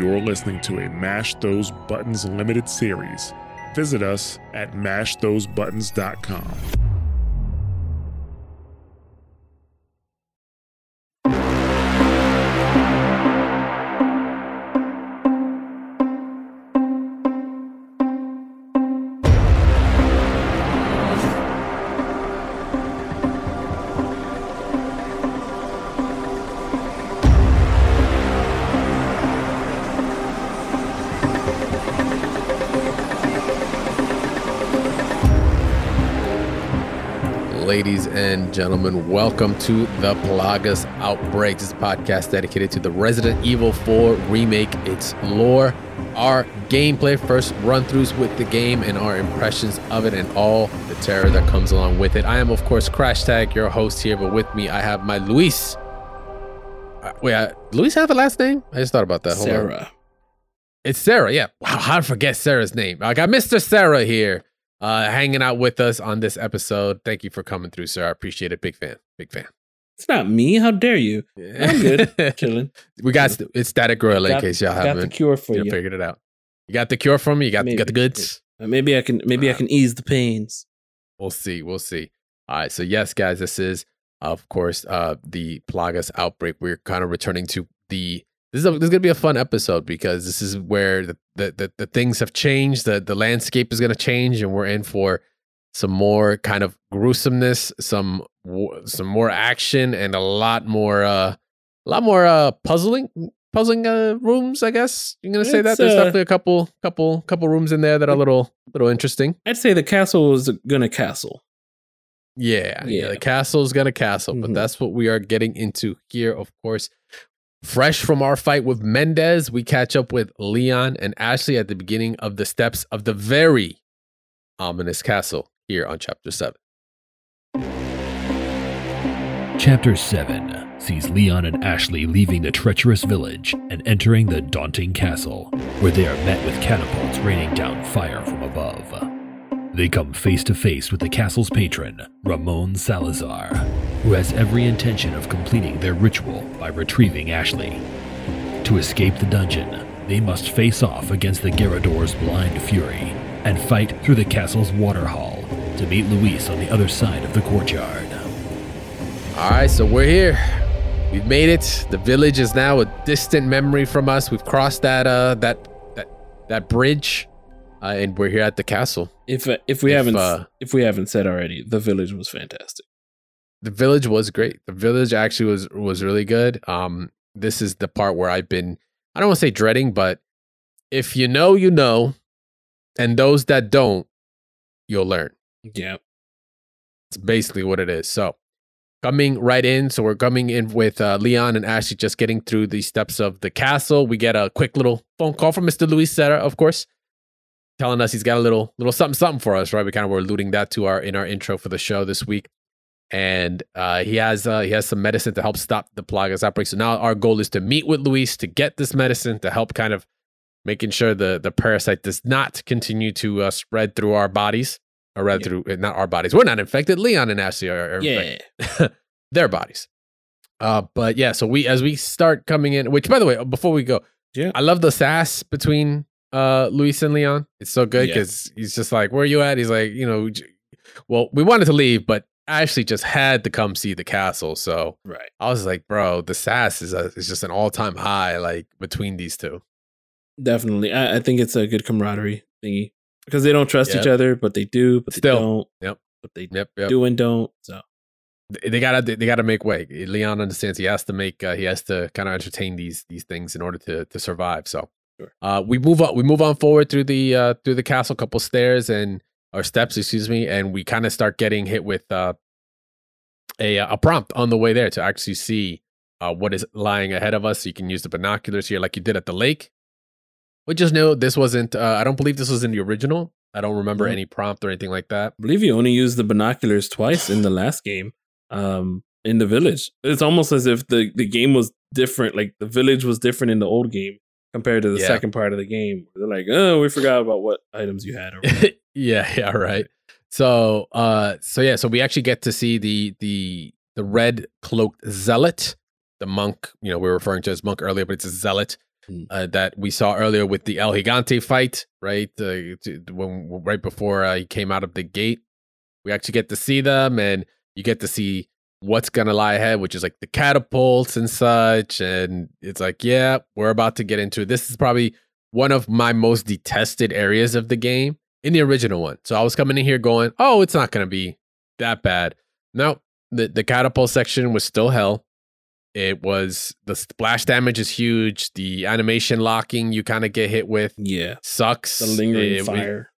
you're listening to a Mash Those Buttons limited series. Visit us at mashthosebuttons.com. and gentlemen, welcome to the Plagas Outbreak. This podcast dedicated to the Resident Evil 4 remake, its lore, our gameplay, first run throughs with the game, and our impressions of it and all the terror that comes along with it. I am, of course, Crash Tag, your host here, but with me, I have my Luis. Uh, wait, uh, Luis have a last name? I just thought about that. Hold on. Serra. It's Serra. Yeah. Wow. How to forget Serra's name? I got Mr. Sarah here, uh, hanging out with us on this episode. Thank you for coming through, sir. I appreciate it. Big fan. Big fan. It's not me. How dare you? I'm good. Chilling. we got st- it's Static Gorilla in case y'all Got the haven't cure for you you. figured it out. You got the cure for me. You got you got the goods. Uh, Maybe I can. Maybe I Uh, can ease the pains. We'll see. We'll see. All right. So yes, guys, this is of course uh the Plagas outbreak. We're kind of returning to the this is a, this is gonna be a fun episode because this is where the the, the, the things have changed. The the landscape is gonna change, and we're in for some more kind of gruesomeness, some some more action, and a lot more uh a lot more uh puzzling puzzling uh rooms. I guess you're gonna say that there's uh, definitely a couple couple couple rooms in there that are a little little interesting. I'd say the castle is gonna castle. Yeah, yeah. Yeah. The castle's gonna castle, but Mhm. that's what we are getting into here, of course. Fresh from our fight with Mendez, we catch up with Leon and Ashley at the beginning of the steps of the very ominous castle here on chapter 7. Chapter 7 sees Leon and Ashley leaving the treacherous village and entering the daunting castle, where they are met with catapults raining down fire from above. They come face to face with the castle's patron, Ramon Salazar, who has every intention of completing their ritual by retrieving Ashley. To escape the dungeon, they must face off against the Garrador's blind fury and fight through the castle's water hall to meet Luis on the other side of the courtyard. All right, so we're here. We've made it. The village is now a distant memory from us. We've crossed that uh that that that bridge uh, and we're here at the castle. If uh, if we If, haven't uh, if we haven't said already, the village was fantastic. the village was great. The village actually was was really good. Um, this is the part where I've been I don't want to say dreading, but if you know, you know, and those that don't, you'll learn. Yeah. It's basically what it is. So coming right in, so we're coming in with uh, Leon and Ashley just getting through the steps of the castle. We get a quick little phone call from Mr. Luis Serra, of course, telling us he's got a little little something something for us. Right, we kind of were alluding that to our in our intro for the show this week. And uh, he has uh, he has some medicine to help stop the Plagas outbreak. So now our goal is to meet with Luis to get this medicine to help kind of making sure the the parasite does not continue to uh, spread through our bodies, or rather Yeah. through uh, not our bodies. We're not infected. Leon and Ashley are, are Yeah. their bodies. Uh, but yeah, so we as we start coming in, which by the way, before we go, Yeah. I love the sass between uh Luis and Leon. It's so good Yeah. because he's just like, "Where are you at?" He's like, "You know, well, we wanted to leave, but Ashley just had to come see the castle." So Right. I was like, "Bro, the sass is a, is just an all time high, like between these two. Definitely. I, I think it's a good camaraderie thingy because they don't trust Yep. each other, but they do. But they Still. don't. Yep. But they Yep, yep. do and don't. So They- They gotta they gotta make way. Leon understands he has to make uh, he has to kind of entertain these these things in order to to survive. So Sure. uh, we move on we move on forward through the uh, through the castle, couple stairs and or steps, excuse me, and we kind of start getting hit with uh, a a prompt on the way there to actually see uh, what is lying ahead of us. So you can use the binoculars here, like you did at the lake. We just know this wasn't. Uh, I don't believe this was in the original. I don't remember No. any prompt or anything like that. I believe you only used the binoculars twice in the last game. Um, in the village, it's almost as if the the game was different. Like the village was different in the old game compared to the Yeah. second part of the game. They're like, oh, we forgot about what items you had. Yeah, yeah, right. So, uh, so yeah, so we actually get to see the the the red cloaked zealot, the monk. You know, we were referring to as monk earlier, but it's a zealot. Mhm. uh, that we saw earlier with the El Gigante fight, right? Uh, when right before uh, he came out of the gate, we actually get to see them, and you get to see what's gonna lie ahead, which is like the catapults and such. And it's like, yeah, we're about to get into it. This is probably one of my most detested areas of the game in the original one. So I was coming in here going, oh, it's not gonna be that bad. No, the the catapult section was still hell. It was the splash damage is huge. The animation locking you kind of get hit with Yeah. sucks. The lingering It- we- fire.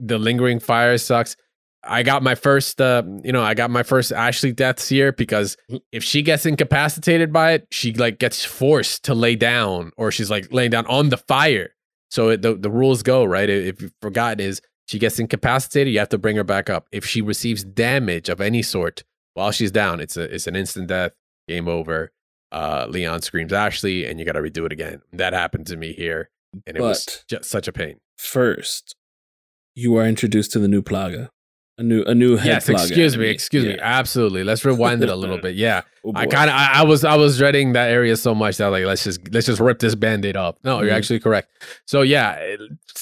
the lingering fire sucks. I got my first, uh, you know, I got my first Ashley deaths here because Mhm. if she gets incapacitated by it, she like gets forced to lay down, or she's like laying down on the fire. So it, the the rules go right. If you forgot, is she gets incapacitated, you have to bring her back up. If she receives damage of any sort while she's down, it's a it's an instant death, game over. Uh, Leon screams Ashley, and you got to redo it again. That happened to me here, and it was just such a pain. First, you are introduced to the new Plaga. A new a new head Yes, excuse me, excuse me. Absolutely. Let's rewind it a little bit. Yeah. Oh, I kind of I, I was I was dreading that area so much that like let's just let's just rip this band-aid off. No, you're Mhm. actually correct. So yeah,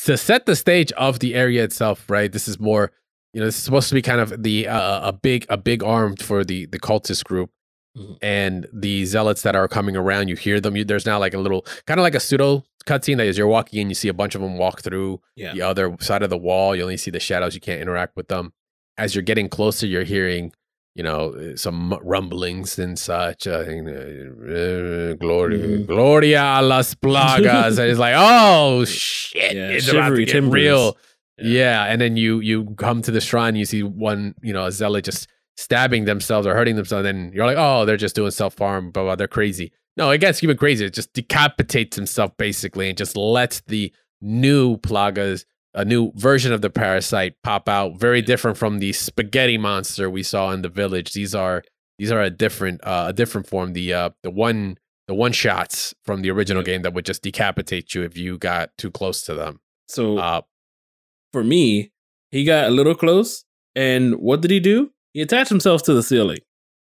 to set the stage of the area itself, right? This is more you know, this is supposed to be kind of the uh, a big a big arm for the the cultist group. Mhm. And the zealots that are coming around, you hear them. You, there's now like a little, kind of like a pseudo cutscene that as you're walking in, you see a bunch of them walk through Yeah. the other side of the wall. You only see the shadows. You can't interact with them. As you're getting closer, you're hearing, you know, uh, some rumblings and such. Uh, uh, glory, Mhm. Gloria a las plagas. and it's like, oh shit, Yeah, it's about to get timbers. real. Yeah. Yeah. and then you you come to the shrine, you see one, you know, a zealot just stabbing themselves or hurting themselves. And then you're like, oh, they're just doing self harm, blah blah. They're crazy. No, it gets even crazier. It just decapitates himself basically and just lets the new plagas, a new version of the parasite, pop out. Very different from the spaghetti monster we saw in the village. These are these are a different uh, a different form. The uh the one the one shots from the original game that would just decapitate you if you got too close to them. So Uh, for me, he got a little close, and what did he do? He attached himself to the ceiling.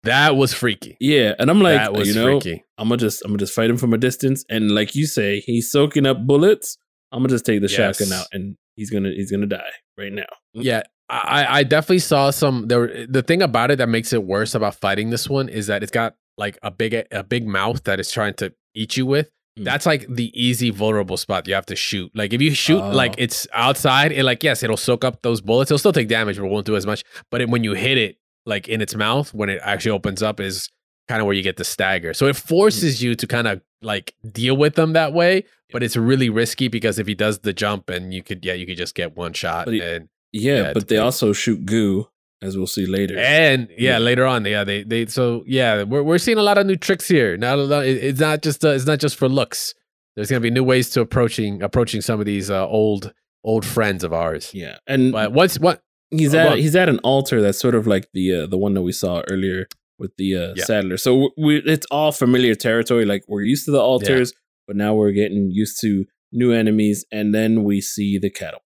that was freaky. Yeah, and I'm like, that was you know, freaky. I'm gonna just I'm gonna just fight him from a distance, and like you say, he's soaking up bullets. I'm gonna just take the shotgun out, and he's gonna he's gonna die right now. Yeah, I, I definitely saw some. There, the thing about it that makes it worse about fighting this one is that it's got like a big a big mouth that is trying to eat you with. Mm. That's like the easy vulnerable spot you have to shoot. Like if you shoot like Oh. it's outside, it like yes, it'll soak up those bullets. It'll still take damage, but it won't do as much. But it, when you hit it like in its mouth, when it actually opens up, is kind of where you get the stagger. So it Mm. forces you to kind of like deal with them that way. But it's really risky because if he does the jump, and you could yeah, you could just get one shot But he- and Yeah, Yeah, but they big. also shoot goo, as we'll see later. And yeah, Yeah. later on, yeah, they they so yeah, we're we're seeing a lot of new tricks here. Not a lot, it- it's not just uh, it's not just for looks. There's gonna be new ways to approaching approaching some of these uh, old old friends of ours. yeah, and But what's what? he's uh, at what- he's at an altar that's sort of like the uh, the one that we saw earlier with the uh, Yeah. saddler. So we it's all familiar territory. Like we're used to the altars, but now we're getting used to new enemies, and then we see the cattle.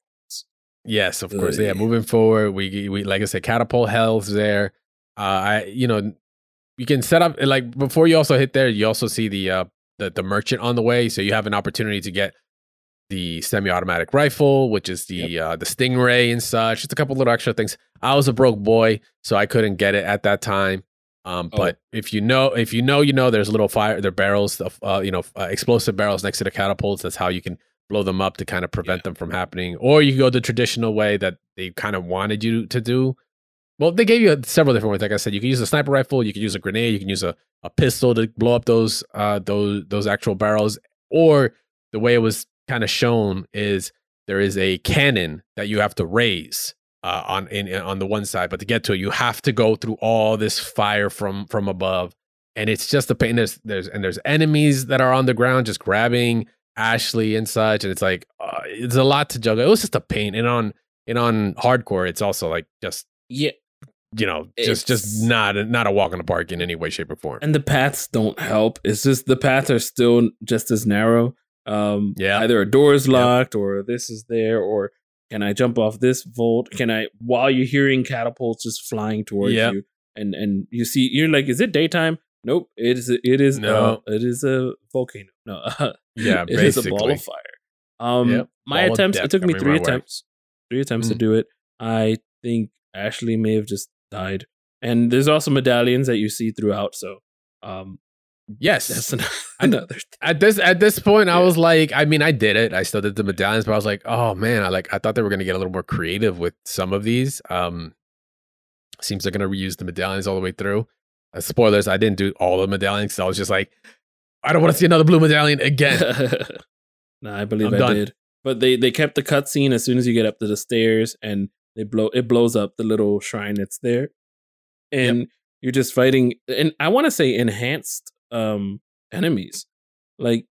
Yes, of course. Uh, Yeah, moving forward, we we like I said, catapult hell's there. Uh, I you know you can set up like before you also hit there. You also see the uh the the merchant on the way, so you have an opportunity to get the semi-automatic rifle, which is the uh, the stingray and such. Just a couple little extra things. I was a broke boy, so I couldn't get it at that time. Um, Oh. but if you know, if you know, you know, there's little fire, there are barrels, of, uh, you know, uh, explosive barrels next to the catapults. That's how you can blow them up to kind of prevent them from happening. Or you can go the traditional way that they kind of wanted you to do. Well, they gave you several different ways. Like I said, you can use a sniper rifle, you can use a grenade, you can use a, a pistol to blow up those uh those those actual barrels. Or the way it was kind of shown is there is a cannon that you have to raise uh, on in, on the one side, but to get to it, you have to go through all this fire from from above, and it's just a pain. There's there's and there's enemies that are on the ground just grabbing Ashley and such, and it's like uh, it's a lot to juggle. It was just a pain, and on and on hardcore, it's also like just Yeah, you know just It's- just not a, not a walk in the park in any way, shape, or form. and the paths don't help. It's just the paths are still just as narrow. Um, Yeah. either a door is locked, or this is there, or can I jump off this vault? Can I while you're hearing catapults just flying towards Yep. you, and and you see you're like, is it daytime? Nope. It is. It is. No. Uh, it is a volcano. No. Yeah, it is a ball of fire. Um, Yep, my ball attempts. It took me three my way. attempts. Three attempts to Mm. do it. I think Ashley may have just died. And there's also medallions that you see throughout. So, um, Yes. that's an- another. at this at this point, I was like, I mean, I did it. I still did the medallions, but I was like, oh man, I like I thought they were gonna get a little more creative with some of these. Um seems they're gonna reuse the medallions all the way through. Uh, spoilers, I didn't do all the medallions, so I was just like, I don't want to see another blue medallion again. no, I believe I'm I done. did. But they they kept the cutscene as soon as you get up to the stairs, and they blow it blows up the little shrine that's there, and you're just fighting. And I want to say enhanced um enemies, like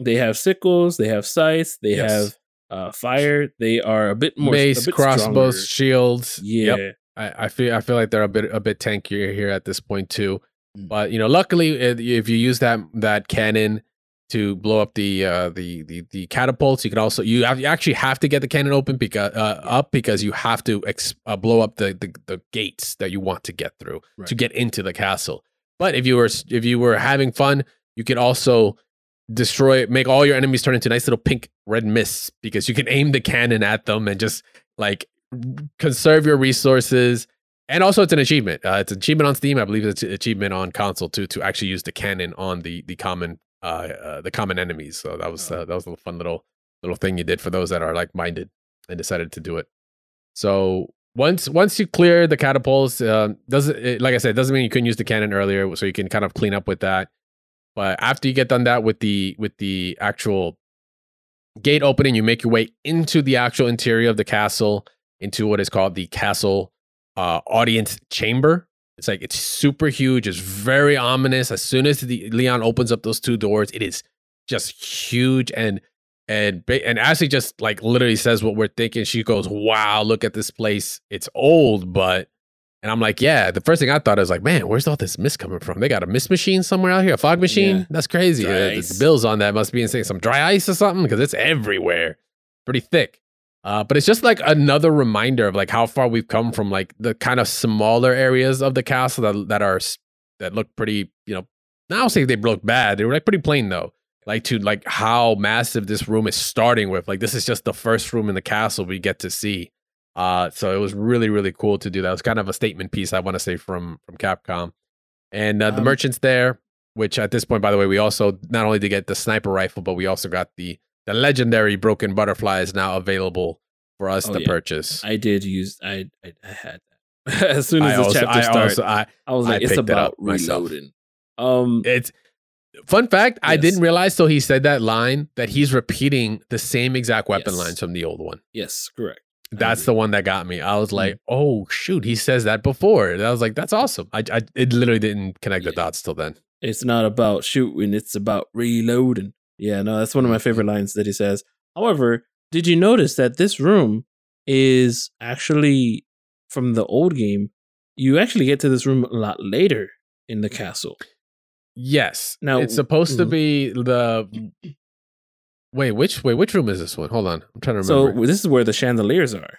they have sickles, they have scythes, they Yes. have uh fire. They are a bit more Mace, a bit crossbows, stronger. shields. Yeah, Yep. I, I feel I feel like they're a bit a bit tankier here at this point too. Mm. But you know, luckily, if if you use that that cannon to blow up the uh, the the the catapults, you can also you, have, you actually have to get the cannon open because uh, up because you have to ex- uh, blow up the, the the gates that you want to get through to get into the castle. But if you were if you were having fun, you could also destroy make all your enemies turn into nice little pink red mists because you can aim the cannon at them and just like conserve your resources. And also it's an achievement. Uh, it's an achievement on steam. I believe it's an achievement on console too to actually use the cannon on the the common uh, uh the common enemies. So that was uh, that was a fun little little thing you did for those that are like minded and decided to do it. So once once you clear the catapults uh, doesn't it, like i said doesn't mean you couldn't use the cannon earlier so you can kind of clean up with that but after you get done that with the with the actual gate opening you make your way into the actual interior of the castle into what is called the castle uh, audience chamber. It's like it's super huge. It's very ominous. As soon as the Leon opens up those two doors, it is just huge and and ba- and Ashley just like literally says what we're thinking. She goes, "Wow, look at this place. It's old, but." And I'm like, yeah. The first thing I thought is like, man, where's all this mist coming from? They got a mist machine somewhere out here, a fog machine. Yeah. That's crazy. The- the bills on that must be insane. Some dry ice or something because it's everywhere, pretty thick. Uh, but it's just like another reminder of like how far we've come from like the kind of smaller areas of the castle that that are that look pretty, you know, I don't say they look bad. They were like pretty plain though. Like to like how massive this room is starting with. Like this is just the first room in the castle we get to see. Uh, so it was really really cool to do that. It was kind of a statement piece I want to say from from Capcom, and uh, the Um, merchants there. Which at this point, by the way, we also not only did get the sniper rifle, but we also got the the legendary broken butterfly is now available for us Oh, to yeah. purchase. I did use. I I, I had that as soon as I this also, chapter I started. also, I, I was like, it's picked it about myself. reloading. Um, it's fun fact. I didn't realize till he said that line that he's repeating the same exact weapon Yes. lines from the old one. yes, correct. That's the one that got me. I was hmm. like, oh shoot, he says that before. And I was like, that's awesome. I, I it literally didn't connect the dots till then. It's not about shooting; it's about reloading. Yeah, no, that's one of my favorite lines that he says. However, did you notice that this room is actually from the old game? You actually get to this room a lot later in the castle. Yes. Now- it's supposed to mhm. be the. Wait, which wait, which room is this one? Hold on, I'm trying to remember. So this is where the chandeliers are.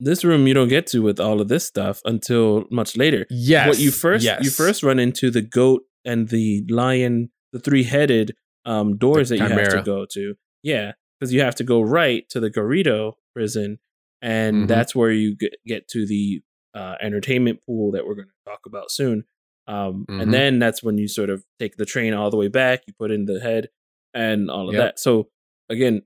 This room you don't get to with all of this stuff until much later. yes, what you first yes. you first run into the goat and the lion, the three headed um, doors The that you have to go to. Yeah, because you have to go right to the Garrador prison, and Mhm. that's where you get, get to the uh, entertainment pool that we're going to talk about soon. Um, Mhm. And then that's when you sort of take the train all the way back. You put in the head and all of Yep. that. So again,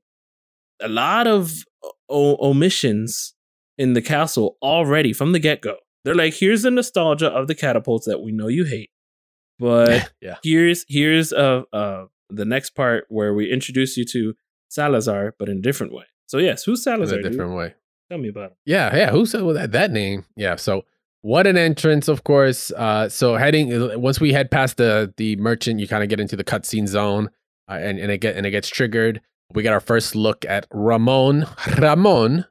a lot of o- omissions in the castle already from the get go. They're like, here's the nostalgia of the catapults that we know you hate, but yeah. here's here's uh, uh the next part where we introduce you to Salazar, but in a different way. So yes, who's In Salazar? a dude? different way. Tell me about him. Yeah, yeah. Who said with that, that name? Yeah. So what an entrance, of course. Uh, so heading once we head past the the merchant, you kind of get into the cutscene zone, uh, and and it get and it gets triggered. We get our first look at Ramon Ramon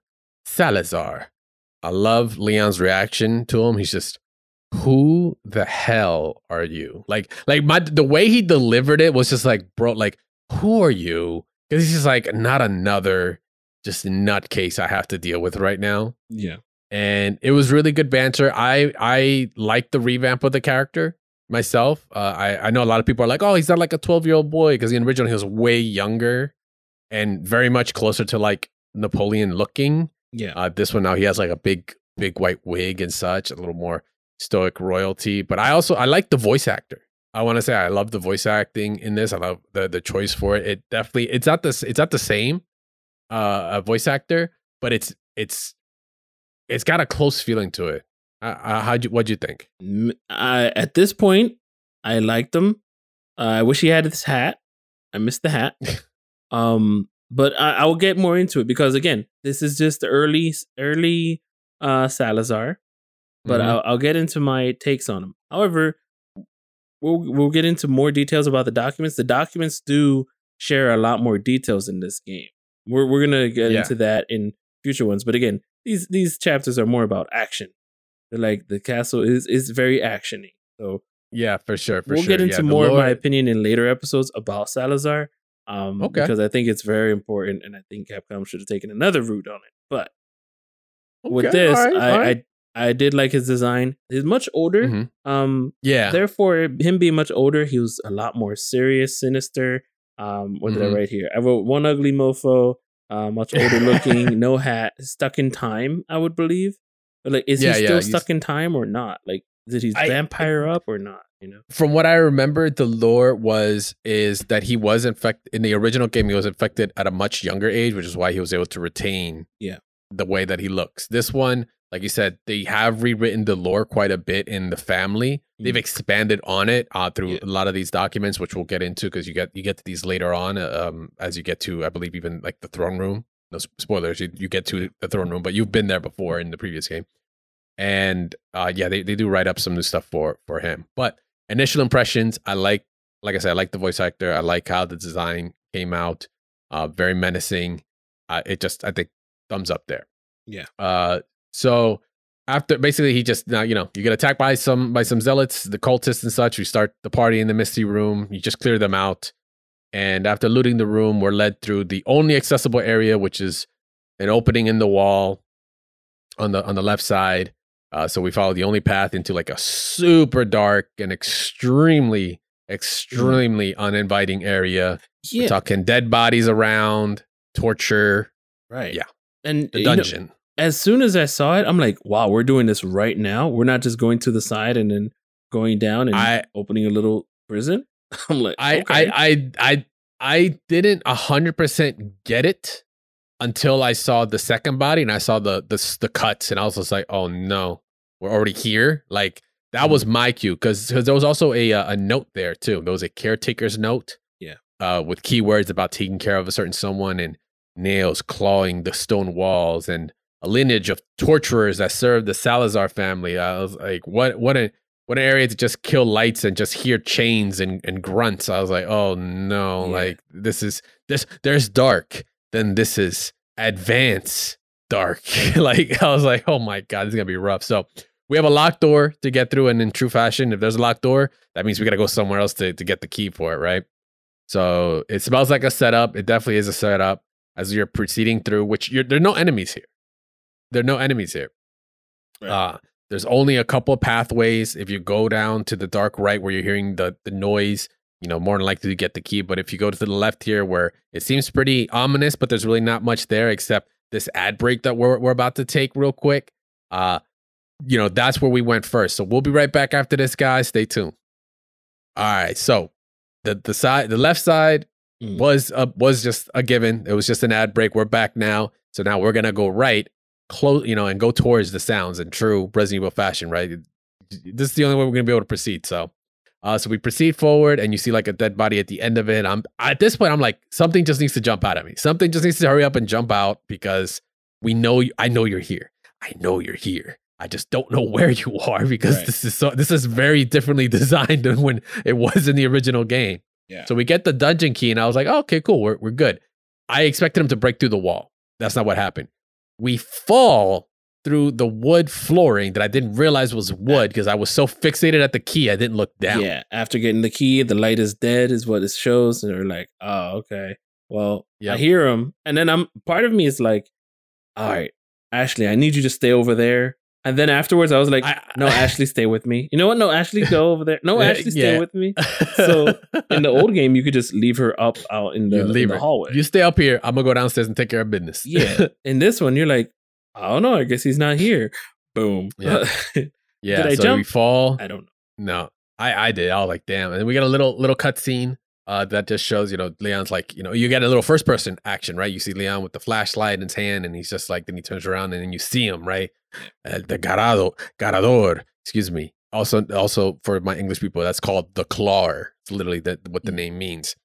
Salazar. I love Leon's reaction to him. He's just, who the hell are you? Like, like my the way he delivered it was just like, bro, like, who are you? Because he's just like, not another just nutcase I have to deal with right now. Yeah. And it was really good banter. I I liked the revamp of the character. myself. Uh, I I know a lot of people are like, oh, he's not like a twelve year old boy because in the original he was way younger and very much closer to like Napoleon looking. Yeah. Uh, this one now he has like a big big white wig and such, a little more stoic royalty. But I also I like the voice actor. I want to say I love the voice acting in this. I love the the choice for it. It definitely it's not this it's not the same uh a voice actor, but it's it's it's got a close feeling to it. Uh, uh, how'd you what'd you think? I, at this point, I liked him. Uh, I wish he had this hat. I missed the hat. um, but I, I will get more into it because again, this is just the early, early uh, Salazar. But Mhm. I'll, I'll get into my takes on him. However, we'll we'll get into more details about the documents. The documents do share a lot more details in this game. We're we're gonna get Yeah. into that in future ones. But again, these these chapters are more about action. They're like the castle is is very actiony. So yeah, for sure. For we'll sure. get into the more of my opinion in later episodes about Salazar. Um, Okay. because I think it's very important, and I think Capcom should have taken another route on it. But with this, alright, I, alright. I I did like his design. He's much older. Mhm. Um, yeah, therefore, him being much older, he was a lot more serious, sinister. Um, what did Mhm. I write here? I wrote one ugly mofo, uh, much older looking, no hat, stuck in time. I would believe. But like, is Yeah, he still he's- stuck in time or not? Like, did he I- vampire up or not? You know. from what I remember, the lore was is that he was infected in the original game. He was infected at a much younger age, which is why he was able to retain Yeah. the way that he looks. This one, like you said, they have rewritten the lore quite a bit in the family. They've Mm. expanded on it uh, through Yeah. a lot of these documents, which we'll get into because you get you get to these later on uh, um, as you get to, I believe, even like the throne room. No spoilers, you, you get to the throne room, but you've been there before in the previous game. And uh, yeah, they, they do write up some new stuff for for him. But initial impressions, I like, like I said, I like the voice actor. I like how the design came out. Uh, very menacing. Uh, it just, I think, thumbs up there. Yeah. Uh, so after basically he just now you know you get attacked by some by some zealots, the cultists and such. We start the party in the misty room. You just clear them out, and after looting the room, we're led through the only accessible area, which is an opening in the wall on the on the left side. Uh, so we follow the only path into like a super dark and extremely extremely uninviting area. We're talking dead bodies around, torture, right. yeah. And the you know, dungeon. As soon as I saw it, I'm like, wow, we're doing this right now. We're not just going to the side and then going down and I opening a little prison. I'm like, I, okay. I I I I didn't hundred percent get it until I saw the second body and I saw the the the cuts and I was just like, oh no, we're already here. Like that was my cue because because there was also a uh, a note there too. There was a caretaker's note. Yeah. Uh, with keywords about taking care of a certain someone and nails clawing the stone walls and a lineage of torturers that served the Salazar family. I was like, what what a what an area to just kill lights and just hear chains and, and grunts. I was like, oh no, Yeah. like this is this there's dark, then this is advance dark. like I was like, oh my god, this is gonna be rough. So we have a locked door to get through, and in true fashion, if there's a locked door, that means we gotta go somewhere else to, to get the key for it, right? So it smells like a setup. It definitely is a setup as you're proceeding through, which you're, there are no enemies here. There are no enemies here. Right. Uh, there's only a couple of pathways. If you go down to the dark right where you're hearing the, the noise, you know, more than likely to get the key. But if you go to the left here where it seems pretty ominous, but there's really not much there except this ad break that we're, we're about to take real quick. Uh, you know, that's where we went first. So we'll be right back after this, guys. Stay tuned. All right. So the the side the left side Mm. was uh, was just a given. It was just an ad break. We're back now. So now we're gonna go right, close, you know, and go towards the sounds in true Resident Evil fashion, right? This is the only way we're gonna be able to proceed. So, uh, so we proceed forward, and you see like a dead body at the end of it. I'm at this point, I'm like, something just needs to jump out at me. Something just needs to hurry up and jump out because we know you, I know you're here. I know you're here. I just don't know where you are because Right. this is so this is very differently designed than when it was in the original game. Yeah. So we get the dungeon key, and I was like, oh, okay, cool, we're we're good. I expected him to break through the wall. That's not what happened. We fall through the wood flooring that I didn't realize was wood because I was so fixated at the key I didn't look down. Yeah. After getting the key, the light is dead, is what it shows. And they're like, oh, okay. Well, Yep. I hear him. And then I'm part of me is like, all right, Ashley, I need you to stay over there. And then afterwards, I was like, I- "No, Ashley, stay with me." You know what? No, Ashley, go over there. No, Ashley, stay yeah. with me. So in the old game, you could just leave her up out in the, You leave in the hallway. you stay up here. I'm gonna go downstairs and take care of business. yeah. In this one, you're like, I don't know. I guess he's not here. Boom. Yeah. Uh, yeah. Did I so jump? we fall. I don't know. No, I I did. I was like, damn. And then we get a little little cutscene uh, that just shows, you know, Leon's like, you know, you get a little first person action, right? You see Leon with the flashlight in his hand, and he's just like, then he turns around and then you see him, right? Uh, the garado, Garrador, excuse me. Also, also for my English people, that's called the clawer. It's literally the, what the name means.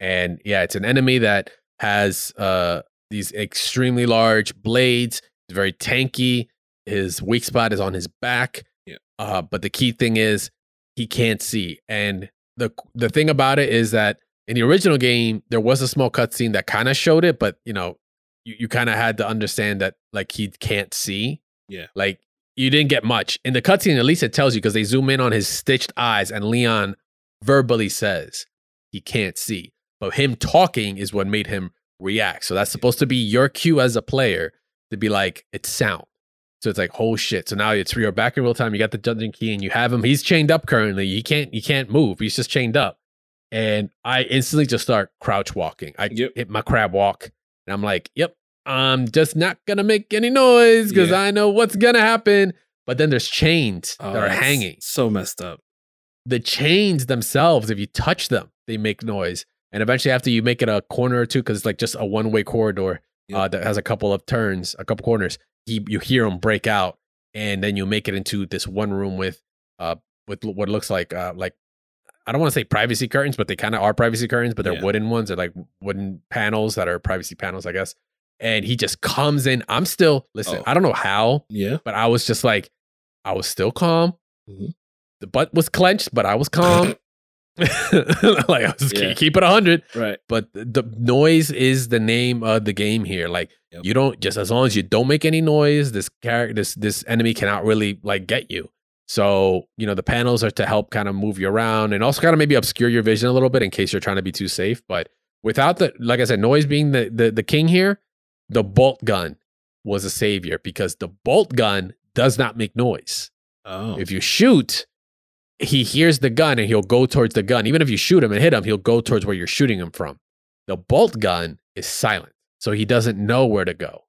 And yeah, it's an enemy that has uh these extremely large blades. It's very tanky. His weak spot is on his back. Yeah. Uh, but the key thing is he can't see. And the the thing about it is that in the original game, there was a small cutscene that kind of showed it, but you know, you, you kind of had to understand that like he can't see. Yeah. Like you didn't get much. In the cutscene, at least it tells you because they zoom in on his stitched eyes and Leon verbally says he can't see. But him talking is what made him react. So that's supposed to be your cue as a player to be like, it's sound. So it's like, oh shit. So now it's you're back in real time. You got the dungeon key and you have him. He's chained up currently. He can't he can't move. He's just chained up. And I instantly just start crouch walking. I Yep. hit my crab walk. And I'm like, yep, I'm just not gonna make any noise because Yeah. I know what's gonna happen. But then there's chains Oh, that are hanging So messed up. the chains themselves, if you touch them, they make noise. And eventually, after you make it a corner or two, because it's like just a one way corridor uh, that has a couple of turns, a couple corners, you, you hear them break out, and then you make it into this one room with uh with what looks like uh like I don't want to say privacy curtains, but they kind of are privacy curtains, but they're Yeah. wooden ones. They're like wooden panels that are privacy panels, I guess. And he just comes in. I'm still listen. Oh. I don't know how, Yeah. but I was just like, I was still calm. Mhm. The butt was clenched, but I was calm. like I was Yeah. keep, keep it hundred. Right. But the noise is the name of the game here. Like Yep. you don't just as long as you don't make any noise, this character, this this enemy cannot really like get you. So you know the panels are to help kind of move you around and also kind of maybe obscure your vision a little bit in case you're trying to be too safe. But without the like I said, noise being the the, the king here, the bolt gun was a savior because the bolt gun does not make noise. Oh. If you shoot, he hears the gun and he'll go towards the gun. Even if you shoot him and hit him, he'll go towards where you're shooting him from. The bolt gun is silent, so he doesn't know where to go.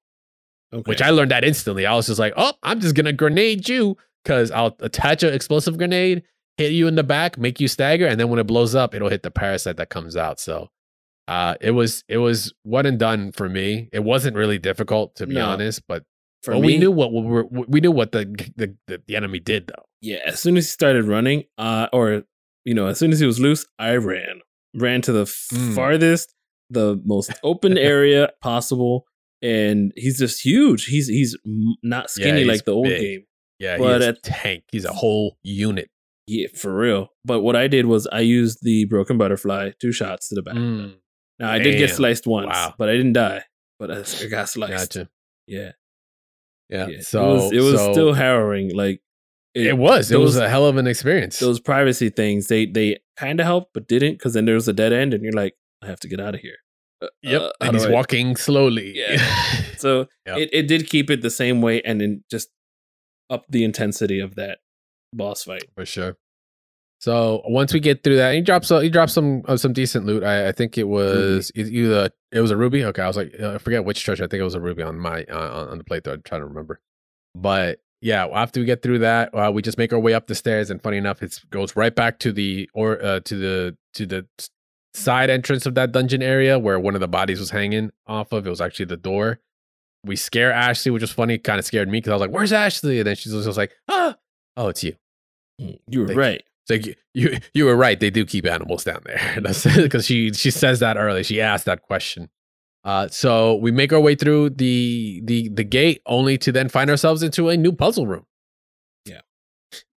okay. Which I learned that instantly. I was just like, oh, I'm just gonna grenade you because I'll attach an explosive grenade, hit you in the back, make you stagger, and then when it blows up, it'll hit the parasite that comes out. So uh, it was it was one and done for me. It wasn't really difficult to be No. honest, but, For but me, we knew what we, were, we knew what the, the the the enemy did though. yeah, as soon as he started running, uh, or you know, as soon as he was loose, I ran, ran to the Mm. farthest, the most open area possible, and he's just huge. He's he's not skinny he's like the old big. game. Yeah, But he's a tank. He's a whole unit. Yeah, for real. But what I did was I used the broken butterfly, two shots to the back. Mm, Now I did get sliced once, Wow. but I didn't die. But I, got sliced. gotcha. Yeah, Yeah. yeah. So it was, it was so- still harrowing. Like It was. It was a hell of an experience. those privacy things. They they kind of helped, but didn't because then there was a dead end, and you're like, I have to get out of here. Uh, yep. uh, and he's I- walking slowly. Yeah. So Yep. it, it did keep it the same way, and then just up the intensity of that boss fight. for sure. So once we get through that, he drops he drops some uh, some decent loot. I, I think it was e- either it was a ruby. Okay, I was like uh, I forget which treasure. I think it was a ruby on my uh, on the playthrough. I'm trying to remember, but yeah. After we get through that, uh, we just make our way up the stairs, and funny enough, it goes right back to the or uh, to the to the side entrance of that dungeon area where one of the bodies was hanging off of. It was actually the door. We scare Ashley, which was funny. Kind of scared me because I was like, "Where's Ashley?" And then she's just like, "Ah, oh, it's you." You were Thank you. right. It's like you, you, you were right. They do keep animals down there. Because she she says that early. She asked that question. Uh, so we make our way through the the the gate, only to then find ourselves into a new puzzle room. Yeah.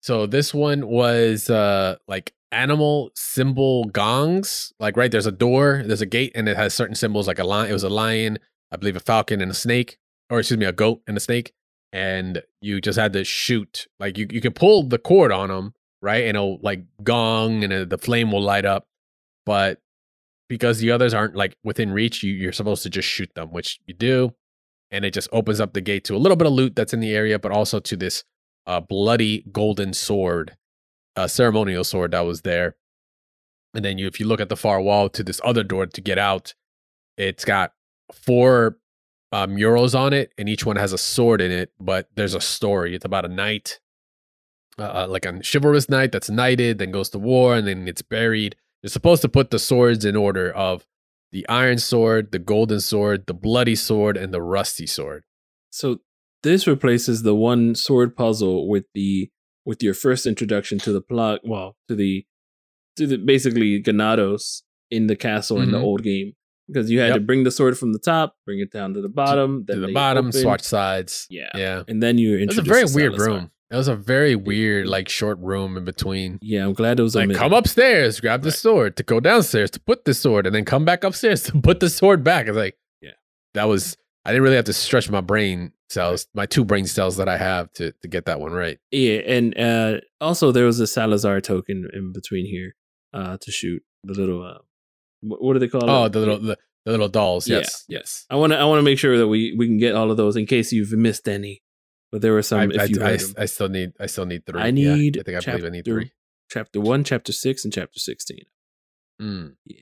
So this one was uh like animal symbol gongs. Like right, there's a door, there's a gate, and it has certain symbols like a lion. It was a lion, I believe, a falcon, and a snake, or excuse me, a goat and a snake. And you just had to shoot. Like you you can pull the cord on them, right? And it'll like gong and uh, the flame will light up. But because the others aren't like within reach, you, you're supposed to just shoot them, which you do. And it just opens up the gate to a little bit of loot that's in the area, but also to this a bloody golden sword, a ceremonial sword that was there. And then you, if you look at the far wall to this other door to get out, it's got four uh, murals on it, and each one has a sword in it. But there's a story. It's about a knight, uh, like a chivalrous knight that's knighted, then goes to war, and then it's buried. You're supposed to put the swords in order of the iron sword, the golden sword, the bloody sword, and the rusty sword. So this replaces the one sword puzzle with the with your first introduction to the plot. Well, to the to the basically Ganados in the castle in the Mhm. old game because you had to bring the sword from the top, bring it down to the bottom, to then the bottom, open, swatch sides. Yeah. Yeah. and then you It was a very weird Salazar. room. It was a very weird, like short room in between. Yeah, I'm glad it was Like, come upstairs, grab the Right. sword, to go downstairs to put the sword, and then come back upstairs to put the sword back. It's like, Yeah. that was. I didn't really have to stretch my brain cells, my two brain cells that I have to to get that one right. Yeah, and uh, also there was a Salazar token in between here uh, to shoot the little. Uh, what, do they call it? Oh, the little the, the little dolls. Yeah, Yes, yes. I want to. I want to make sure that we we can get all of those in case you've missed any. But there were some. I, if I, you I. I still need I still need three. I Yeah, need. I think I believe I need three. Chapter one, chapter six, and chapter sixteen. Mm. Yeah.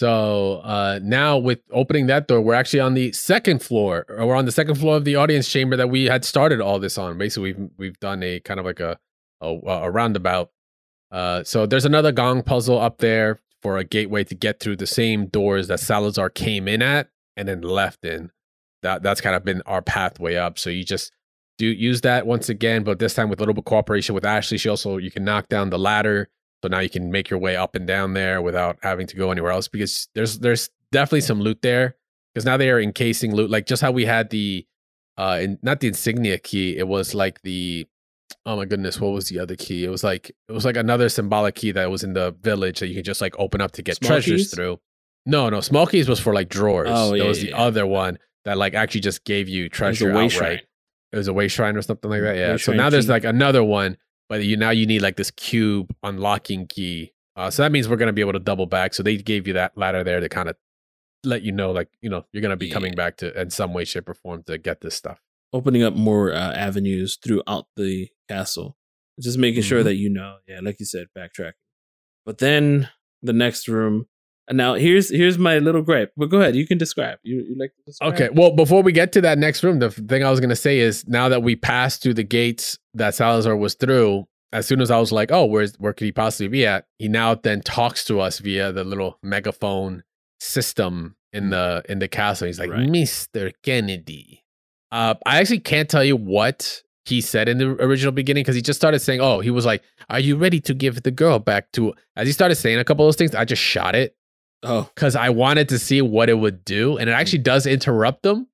So uh, now with opening that door, we're actually on the second floor, or we're on the second floor of the audience chamber that we had started all this on. Basically, we've we've done a kind of like a a, a roundabout. Uh, so there's another gong puzzle up there for a gateway to get through the same doors that Salazar came in at and then left in. That that's kind of been our pathway up. So you just do use that once again, but this time with a little bit of cooperation with Ashley. She also you can knock down the ladder so now you can make your way up and down there without having to go anywhere else because there's there's definitely some loot there because now they are encasing loot like just how we had the uh in, not the insignia key it was like the oh my goodness what was the other key it was like it was like another symbolic key that was in the village that you could just like open up to get Small treasures keys? through no no small keys was for like drawers Oh, that yeah, was yeah, the yeah. other one that like actually just gave you It was a way outright shrine. it was a way shrine or something like that. Yeah. Way so now there's like another one, but you now you need like this cube unlocking key. Uh, so that means we're gonna be able to double back. So they gave you that ladder there to kind of let you know, like you know, you're gonna be coming back to in some way, shape, or form to get this stuff. Opening up more uh, avenues throughout the castle, just making sure Mhm. that you know. Yeah, like you said, backtracking. But then the next room. Now here's here's my little gripe. But go ahead, you can describe. You you like to describe? Okay. Well, before we get to that next room, the thing I was gonna say is now that we passed through the gates that Salazar was through, as soon as I was like, oh, where's where could he possibly be at? He now then talks to us via the little megaphone system in the in the castle. He's like, Right. Mr. Kennedy. Uh, I actually can't tell you what he said in the original beginning because he just started saying, "Oh, he was like, are you ready to give the girl back to?" As he started saying a couple of those things, I just shot it Oh, because I wanted to see what it would do, and it actually does interrupt them.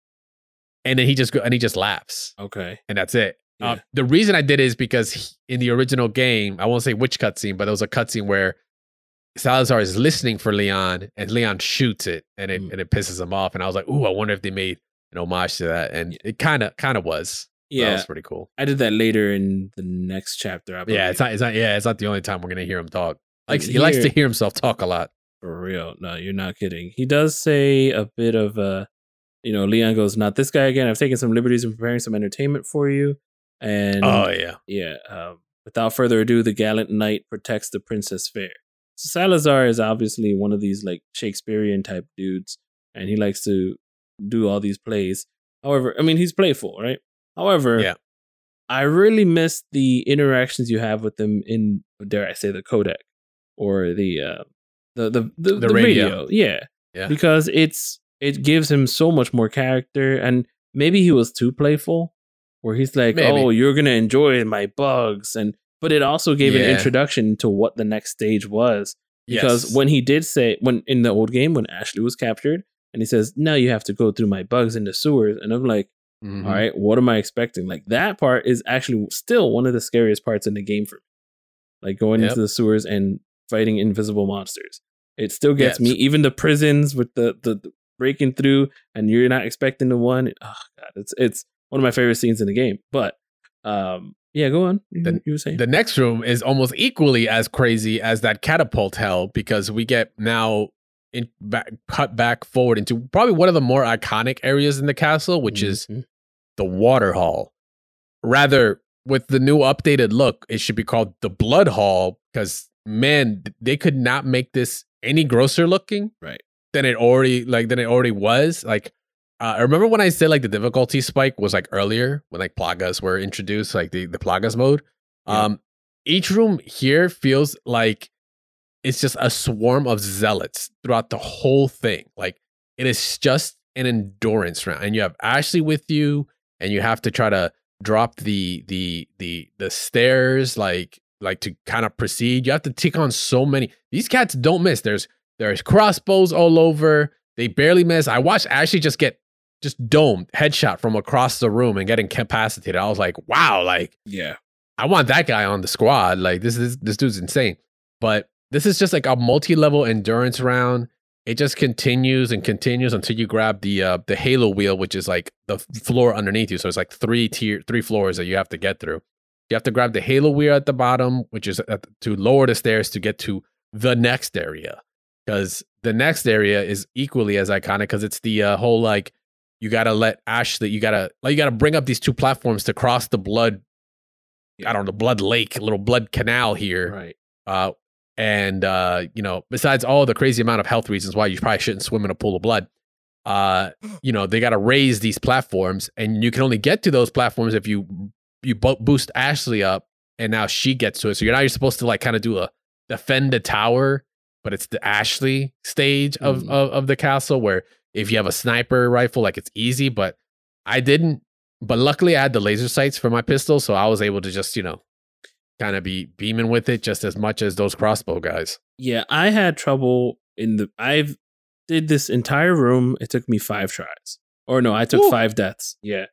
And then he just go and he just laughs, okay. and that's it. Uh, the reason I did it is because he- in the original game, I won't say which cutscene, but there was a cutscene where Salazar is listening for Leon, and Leon shoots it, and it Mm. and it pisses him off. And I was like, "Ooh, I wonder if they made an homage to that." And Yeah. it kind of kind of was. So that Yeah, was pretty cool. I did that later in the next chapter. I Yeah, it's not. It's not. Yeah, it's not the only time we're gonna hear him talk. Like he likes to hear himself talk a lot. For real. No, you're not kidding. He does say a bit of uh you know, Leon goes, Not this guy again. I've taken some liberties in preparing some entertainment for you. And Oh yeah. yeah, um, without further ado, the gallant knight protects the princess fair. So Salazar is obviously one of these like Shakespearean type dudes, and he likes to do all these plays. However, I mean he's playful, right? However, Yeah. I really miss the interactions you have with them in dare I say the codec or the uh the the the, The the radio. radio. Yeah. Yeah. Because it's it gives him so much more character and maybe he was too playful where he's like, Maybe. "Oh, you're going to enjoy my bugs." And but it also gave an introduction to what the next stage was because Yes. when he did say when in the old game when Ashley was captured and he says, "Now you have to go through my bugs in the sewers." And I'm like, Mhm. all right, what am I expecting? Like that part is actually still one of the scariest parts in the game for me. Like going Yep. into the sewers and fighting invisible monsters. It still gets Yes. me. Even the prisons with the, the the breaking through and you're not expecting the one. Oh god, it's it's one of my favorite scenes in the game. But um yeah, go on. You, The- you were saying The next room is almost equally as crazy as that catapult hell because we get now in back, cut back forward into probably one of the more iconic areas in the castle, which is Mhm. the water hall. Rather, with the new updated look, it should be called the Blood Hall because man, they could not make this any grosser looking, Right. Than it already like than it already was. Like, uh, I remember when I said like the difficulty spike was like earlier when like plagas were introduced, like the the plagas mode. Yeah. Um, each room here feels like it's just a swarm of zealots throughout the whole thing. Like it is just an endurance round, and you have Ashley with you, and you have to try to drop the the the the stairs like like to kind of proceed. You have to tick on so many. These cats don't miss. There's there's crossbows all over. They barely miss. I watched Ashley just get just domed headshot from across the room and get incapacitated. I was like, wow, like Yeah. I want that guy on the squad. Like this is this dude's insane. But this is just like a multi-level endurance round. It just continues and continues until you grab the uh, the halo wheel, which is like the floor underneath you. So it's like three tier, three floors that you have to get through. You have to grab the halo wheel at the bottom, which is at, to lower the stairs to get to the next area. Because the next area is equally as iconic because it's the uh, whole like you gotta let Ashley, you gotta like you gotta bring up these two platforms to cross the blood I don't know, blood lake, little blood canal here. Right. Uh, and uh, you know, besides all the crazy amount of health reasons why you probably shouldn't swim in a pool of blood, uh, you know, they got to raise these platforms, and you can only get to those platforms if you you bo- boost Ashley up, and now she gets to it. So you're now you're supposed to like kind of do a defend the tower, but it's the Ashley stage of, Mhm. of of the castle where if you have a sniper rifle, like it's easy, but I didn't. But luckily, I had the laser sights for my pistol, so I was able to just you know kind of be beaming with it just as much as those crossbow guys. Yeah, I had trouble in the I've did this entire room. It took me five tries. Or no, I took Ooh. five deaths. Yeah.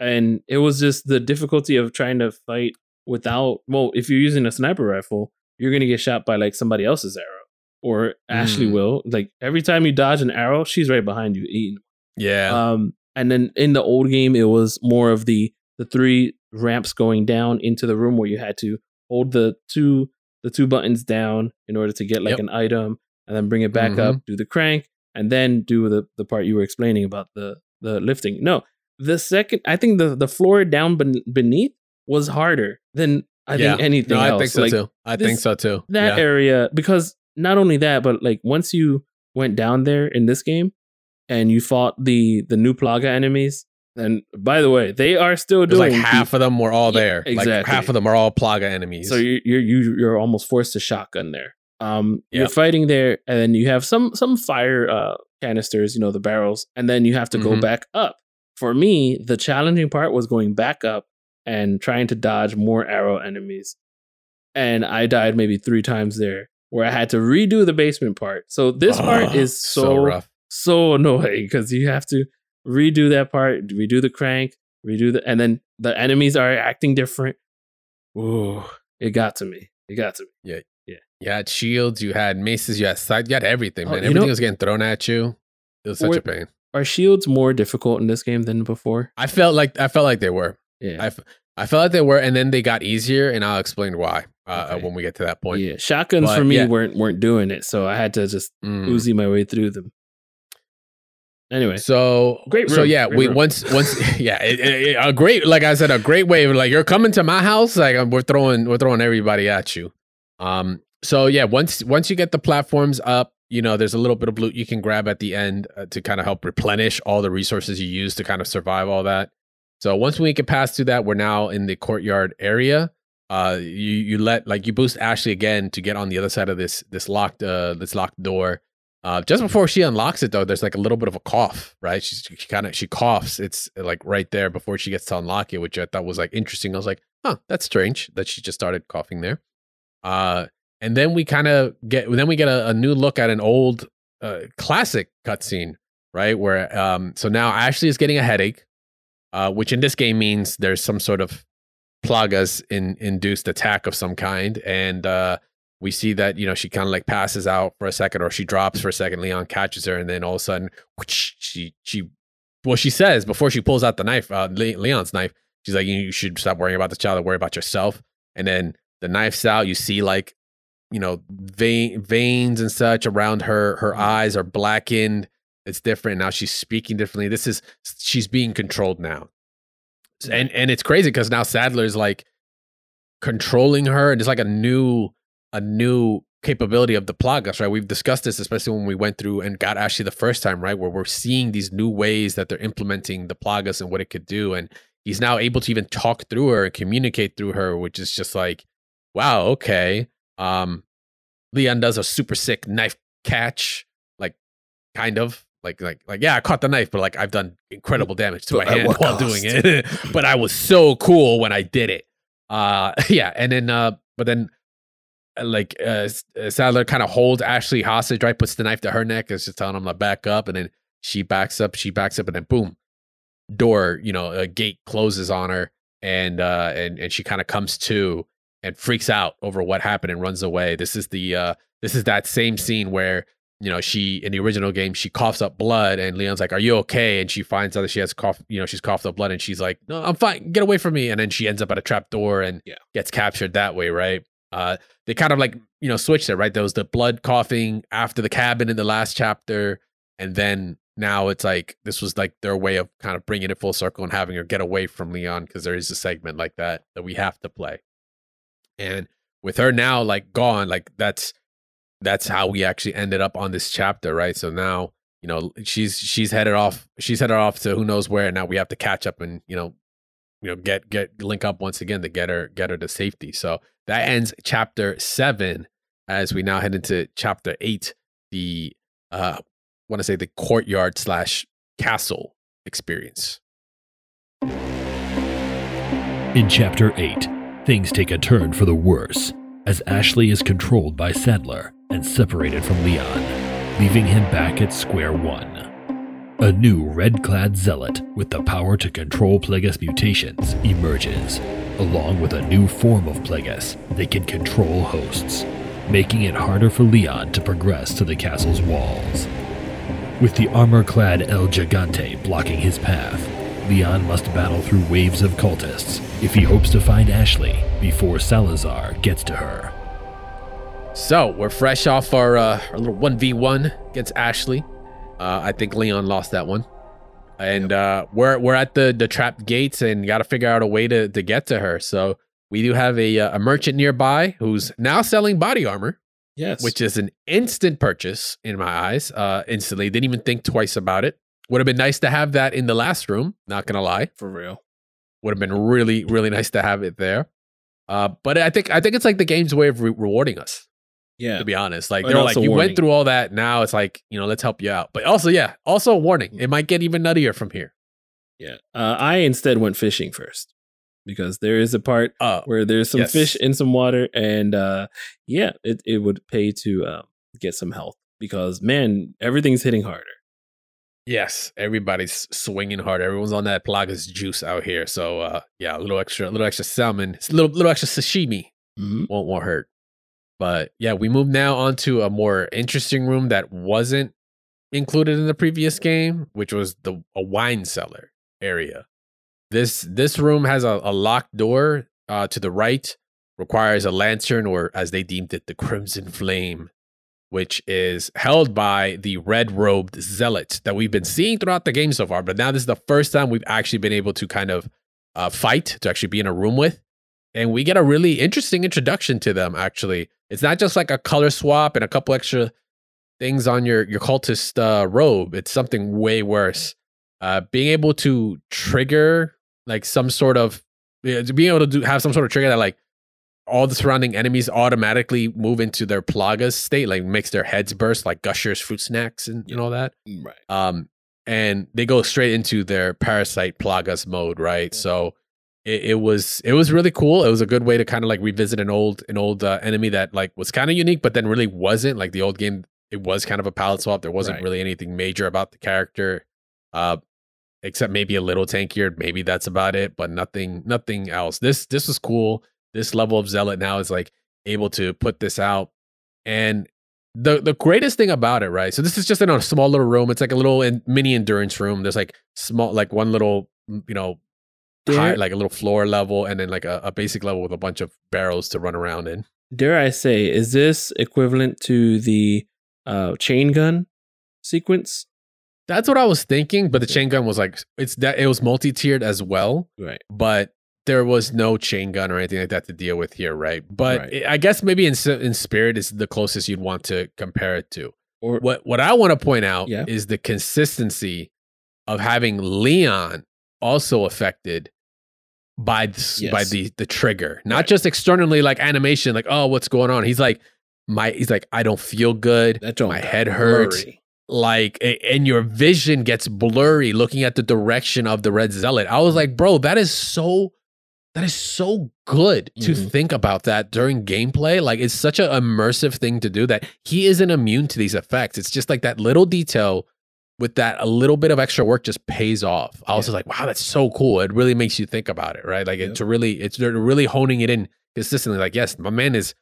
And it was just the difficulty of trying to fight without well, if you're using a sniper rifle, you're gonna get shot by like somebody else's arrow. Or Ashley Mm. will. Like every time you dodge an arrow, she's right behind you eating. Yeah, Um, and then in the old game, it was more of the the three ramps going down into the room where you had to hold the two the two buttons down in order to get like Yep. an item, and then bring it back Mhm. up, do the crank, and then do the the part you were explaining about the the lifting. No, the second I think the the floor down ben- beneath was harder than I yeah. think anything no, else. I think so Like, too. I this- think so too. that yeah. area because not only that but like once you went down there in this game and you fought the the new plaga enemies and by the way they are still doing like half of them were all Yeah, there. Like exactly. half of them are all plaga enemies. so you're you're you- you're almost forced to shotgun there um you're fighting there and then you have some some fire uh canisters you know the barrels and then you have to go Mhm. back up for me the challenging part was going back up and trying to dodge more arrow enemies and i died maybe three times there where i had to redo the basement part so this ah, part is so rough. so annoying because you have to redo that part, redo the crank, redo the, and then the enemies are acting different. Ooh, it got to me. It got to me. Yeah. Yeah. You had shields, you had maces, you had side, you had everything, Oh, man. you Everything know- was getting thrown at you. It was such a pain. Are shields more difficult in this game than before? I felt like I felt like they were. Yeah, I, f- I felt like they were, and then they got easier, and I'll explain why uh, Okay. when we get to that point. yeah. Shotguns But, for me yeah. weren't weren't doing it, so I had to just Mm. Uzi my way through them. Anyway, So Great So yeah, we room. once once yeah, it, it- a great like I said, a great way. Like you're coming to my house, like uh, we're throwing we're throwing everybody at you. Um. So yeah, once once you get the platforms up, you know there's a little bit of loot you can grab at the end uh, to kind of help replenish all the resources you use to kind of survive all that. So once we get past through that, we're now in the courtyard area. Uh, you you let like you boost Ashley again to get on the other side of this this locked uh this locked door. Uh, just before she unlocks it, though, there's like a little bit of a cough, right? She's, she kind of she coughs. It's like right there before she gets to unlock it, which I thought was like interesting. I was like, huh, that's strange that she just started coughing there. Uh, and then we kind of get then we get a, a new look at an old uh, classic cutscene, right? Where um, so now Ashley is getting a headache, uh, which in this game means there's some sort of plagas in induced attack of some kind, and uh, we see that you know she kind of like passes out for a second or she drops for a second leon catches her and then all of a sudden whoosh, she she well she says before she pulls out the knife uh, Le- leon's knife she's like you should stop worrying about the child and worry about yourself and then the knife's out you see like you know vein, veins and such around her her mm-hmm. eyes are blackened it's different now she's speaking differently this is she's being controlled now and and it's crazy because now sadler's like controlling her, and it's like a new a new capability of the plagas, right? We've discussed this, especially when we went through and got Ashley the first time, right? Where we're seeing these new ways that they're implementing the plagas and what it could do. And he's now able to even talk through her and communicate through her, which is just like, wow, okay. Um, Leon does a super sick knife catch, like kind of like like like yeah, I caught the knife, but like I've done incredible damage to But my hand while cost? doing it. but I was so cool when I did it. Uh, yeah, and then uh, but then uh, like uh, uh, Sadler kind of holds Ashley hostage, right? Puts the knife to her neck, is just telling him to back up, and then she backs up, she backs up, and then boom, door, you know, a gate closes on her, and uh, and and she kind of comes to and freaks out over what happened and runs away. This is the uh, this is that same scene where you know she in the original game she coughs up blood, and Leon's like, "Are you okay?" And she finds out that she has cough, you know, she's coughed up blood, and she's like, "No, I'm fine. Get away from me!" And then she ends up at a trap door and Yeah. gets captured that way, right? Uh, they kind of like you know switched it, right? There was the blood coughing after the cabin in the last chapter, and then now it's like this was like their way of kind of bringing it full circle and having her get away from Leon because there is a segment like that that we have to play. And with her now like gone, like that's that's how we actually ended up on this chapter, right? So now you know she's she's headed off she's headed off to who knows where. And now we have to catch up and you know you know get get link up once again to get her get her to safety. So that ends chapter seven as we now head into chapter eight. The uh want to say the courtyard slash castle experience. In Chapter 8, things take a turn for the worse as Ashley is controlled by Sadler and separated from Leon, leaving him back at square one. A new red clad zealot with the power to control Plagas mutations emerges, along with a new form of Plagas that can control hosts, making it harder for Leon to progress to the castle's walls. With the armor clad El Gigante blocking his path, Leon must battle through waves of cultists if he hopes to find Ashley before Salazar gets to her. So we're fresh off our uh, our little one v one against Ashley. Uh, I think Leon lost that one, and uh, we're we're at the the trap gates and got to figure out a way to to get to her. So we do have a uh, a merchant nearby who's now selling body armor, Yes. which is an instant purchase in my eyes. Uh, instantly, didn't even think twice about it. Would have been nice to have that in the last room. Not gonna lie for real. would have been really really nice to have it there uh but i think i think it's like the game's way of re- rewarding us Yeah. to be honest like they're like you warning. went through all that now it's like you know let's help you out but also yeah also a warning it might get even nuttier from here Yeah. Uh, I instead went fishing first because there is a part uh where there's some Yes. fish in some water, and uh, yeah, it, it would pay to uh, get some health because man, everything's hitting harder. Yes everybody's swinging hard everyone's on that plagas juice out here so uh yeah a little extra a little extra salmon a little little extra sashimi Mm-hmm. won't won't hurt. But yeah, we move now onto a more interesting room that wasn't included in the previous game, which was the a wine cellar area. This this room has a, a locked door uh, to the right, requires a lantern, or as they deemed it, the crimson flame, which is held by the red robed zealot that we've been seeing throughout the game so far. But now this is the first time we've actually been able to kind of uh, fight to actually be in a room with. And we get a really interesting introduction to them actually. It's not just like a color swap and a couple extra things on your your cultist uh, robe. It's something way worse. Uh being able to trigger like some sort of being able to do, have some sort of trigger that like all the surrounding enemies automatically move into their plagas state like makes their heads burst like gushers fruit snacks and, and all that Right. um, and they go straight into their parasite plagas mode, right? So it, it was it was really cool. It was a good way to kind of like revisit an old an old uh, enemy that like was kind of unique, but then really wasn't. Like the old game, it was kind of a palette swap. There wasn't Right. really anything major about the character, uh, except maybe a little tankier. Maybe that's about it, but nothing nothing else. This this was cool. This level of zealot now is like able to put this out and the the greatest thing about it, right? So this is just in a small little room. It's like a little in, mini endurance room. There's like small, like one little, mm, you know, high, like a little floor level, and then like a, a basic level with a bunch of barrels to run around in. dare I say, is this equivalent to the uh, chain gun sequence? That's what I was thinking, but the chain gun was like it's that it was multi tiered as well, Right. but there was no chain gun or anything like that to deal with here, right? But Right. I guess maybe in in spirit is the closest you'd want to compare it to. Or What what I want to point out Yeah. is the consistency of having Leon also affected by this, by the the trigger, not Right. just externally like animation, like oh what's going on. He's like my he's like I don't feel good. that joint my head hurts. blurry. Like and your vision gets blurry looking at the direction of the red zealot. I was mm-hmm. like, bro, that is so that is so good to Mhm. think about that during gameplay. Like it's such an immersive thing to do that he isn't immune to these effects. It's just like that little detail with that a little bit of extra work just pays off. I was Yeah. just like, wow, that's so cool. It really makes you think about it, right? Like Yep. it's really it's they're really honing it in consistently. Like, yes, my man is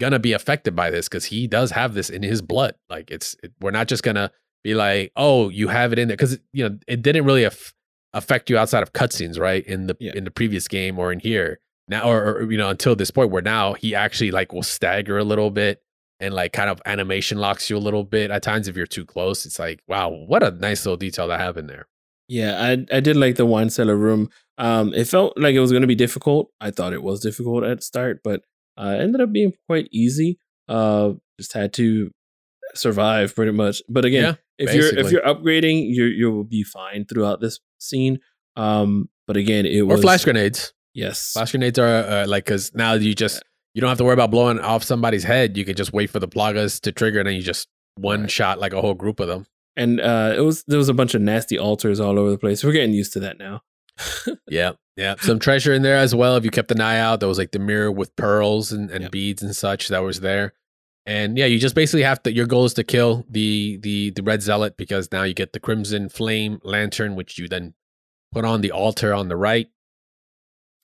gonna be affected by this because he does have this in his blood. Like it's it, we're not just gonna be like, oh, you have it in there because you know it didn't really aff- affect you outside of cutscenes, right? In the Yeah. in the previous game or in here now, or, or you know until this point where now he actually like will stagger a little bit and like kind of animation locks you a little bit at times if you're too close. It's like wow, what a nice little detail to have in there. Yeah, I I did like the wine cellar room. Um, it felt like it was going to be difficult. I thought it was difficult at start, but uh, ended up being quite easy. Uh, just had to survive pretty much. But again, Yeah, if you're if you're upgrading, you you will be fine throughout this scene. Um, but again, it was Or flash grenades. Yes, Flash grenades are uh, like because now you just you don't have to worry about blowing off somebody's head. You can just wait for the plagas to trigger, and then you just one Right. shot like a whole group of them. and uh, it was there was a bunch of nasty altars all over the place. We're getting used to that now. Yeah, yeah. Some treasure in there as well. If you kept an eye out, there was like the mirror with pearls and, and Yep. beads and such that was there. And yeah, you just basically have to. Your goal is to kill the the the red zealot because now you get the crimson flame lantern, which you then put on the altar on the right,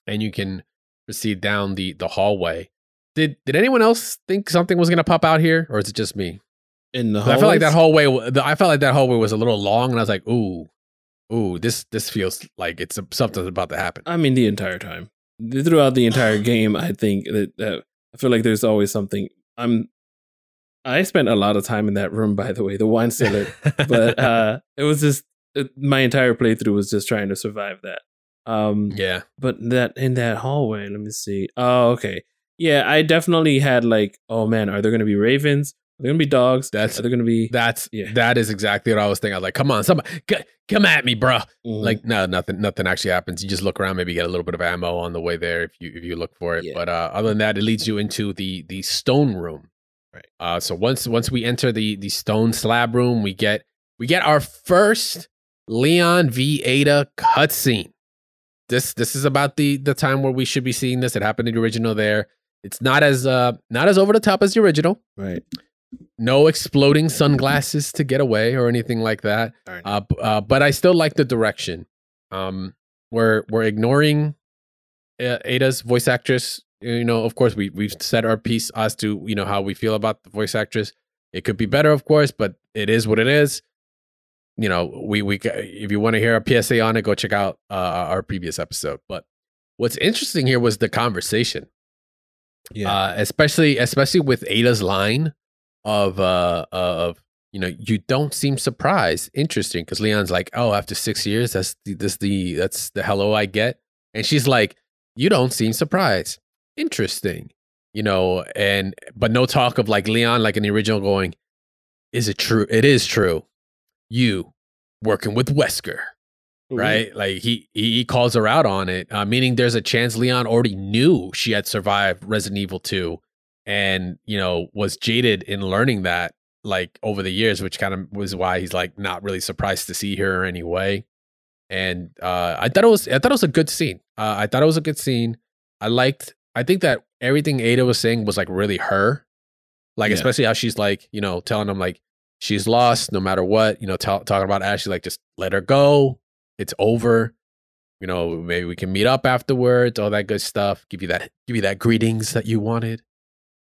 and you can proceed down the the hallway. Did did anyone else think something was gonna pop out here, or is it just me? In the I felt like that hallway. I felt like that hallway was a little long, and I was like, "Ooh, ooh, this this feels like it's a, something's about to happen." I mean, the entire time throughout the entire game, I think that, that I feel like there's always something. I'm. I spent a lot of time in that room, by the way, the wine cellar. but uh, it was just it, my entire playthrough was just trying to survive that. Um, yeah, but that in that hallway, let me see. Oh, okay. Yeah, I definitely had like, oh man, are there going to be ravens? Are there going to be dogs? That's- are there going to be that's Yeah. that is exactly what I was thinking. I was like, "Come on, somebody, c- come at me, bruh." Mhm. Like, no, nothing, nothing actually happens. You just look around, maybe get a little bit of ammo on the way there if you if you look for it. Yeah. But uh, other than that, it leads you into the the stone room. Right. Uh, so once once we enter the the stone slab room, we get we get our first Leon v Ada cutscene. This this is about the the time where we should be seeing this. It happened in the original. There, it's not as uh not as over the top as the original. right. No exploding sunglasses to get away or anything like that. Darn. Uh, uh, but I still like the direction. Um, we're we're ignoring uh, Ada's voice actress. You know, of course, we we've said our piece as to you know how we feel about the voice actress. It could be better, of course, but it is what it is. You know, we we if you want to hear a PSA on it, go check out uh, our previous episode. But what's interesting here was the conversation yeah. uh, especially especially with Ada's line of uh of you know you don't seem surprised. Interesting because Leon's like, oh, after six years, that's the, this the that's the hello I get, and she's like, you don't seem surprised. Interesting, you know, and but no talk of like Leon like in the original going, is it true? It is true. You working with Wesker right? Like he he he calls her out on it, uh, meaning there's a chance Leon already knew she had survived Resident Evil 2 and, you know, was jaded in learning that like over the years, which kind of was why he's like not really surprised to see her anyway. And uh, I thought it was I thought it was a good scene. Uh, I thought it was a good scene. I liked. I think that everything Ada was saying was like really her, like Yeah. especially how she's like you know telling him like she's lost no matter what. You know, tell talking about Ashley like just let her go. It's over. You know, maybe we can meet up afterwards. All that good stuff. Give you that give you that greetings that you wanted.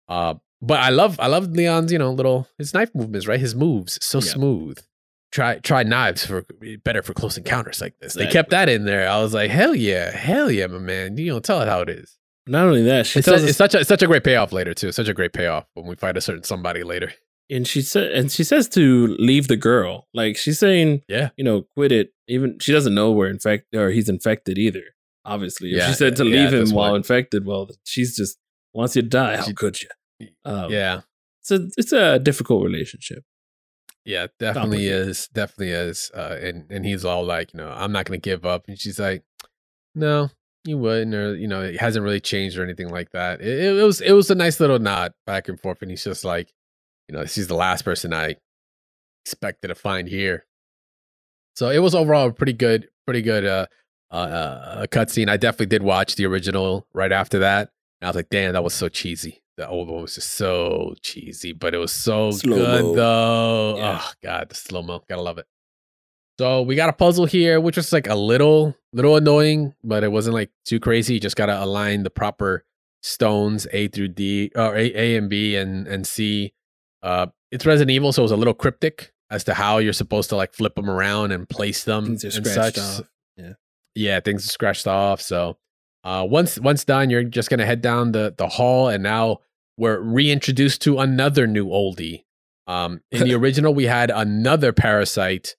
Uh, but I love I love Leon's you know little his knife movements right his moves so Yeah. smooth. Try try knives for better for close encounters like this. They kept that in there. I was like hell yeah hell yeah my man. You know tell it how it is. Not only that, she It's, tells su- us, it's such a it's such a great payoff later too. Such a great payoff when we fight a certain somebody later. and she said, and she says to leave the girl. Like she's saying, Yeah. you know, quit it. Even she doesn't know we're infected or he's infected either. Obviously, if Yeah, she said to leave at him while point. infected, well, she's just wants you to die. Wants you to die. How She- could you? She's just wants you to die. How She- could you? Um, yeah, So it's a difficult relationship. yeah, definitely is, definitely is. Uh, and and he's all like, you know, I'm not gonna give up, and she's like, no, you wouldn't, or you know, it hasn't really changed or anything like that. It, it was it was a nice little nod back and forth, and he's just like, you know, she's the last person I expected to find here. So it was overall a pretty good, pretty good uh, uh, uh cutscene. I definitely did watch the original right after that. And I was like, damn, that was so cheesy. The old one was just so cheesy, but it was so Slow-mo. good though. Yeah. Oh god, the slow mo, gotta love it. So we got a puzzle here, which was like a little, little annoying, but it wasn't like too crazy. You just gotta align the proper stones A through D, or A, A and B and and C. Uh, it's Resident Evil, so it was a little cryptic as to how you're supposed to like flip them around and place them Things are and scratched such. off. Yeah. yeah, things are scratched off. So uh, once once done, you're just gonna head down the the hall, and now we're reintroduced to another new oldie. Um, in the original, we had another parasite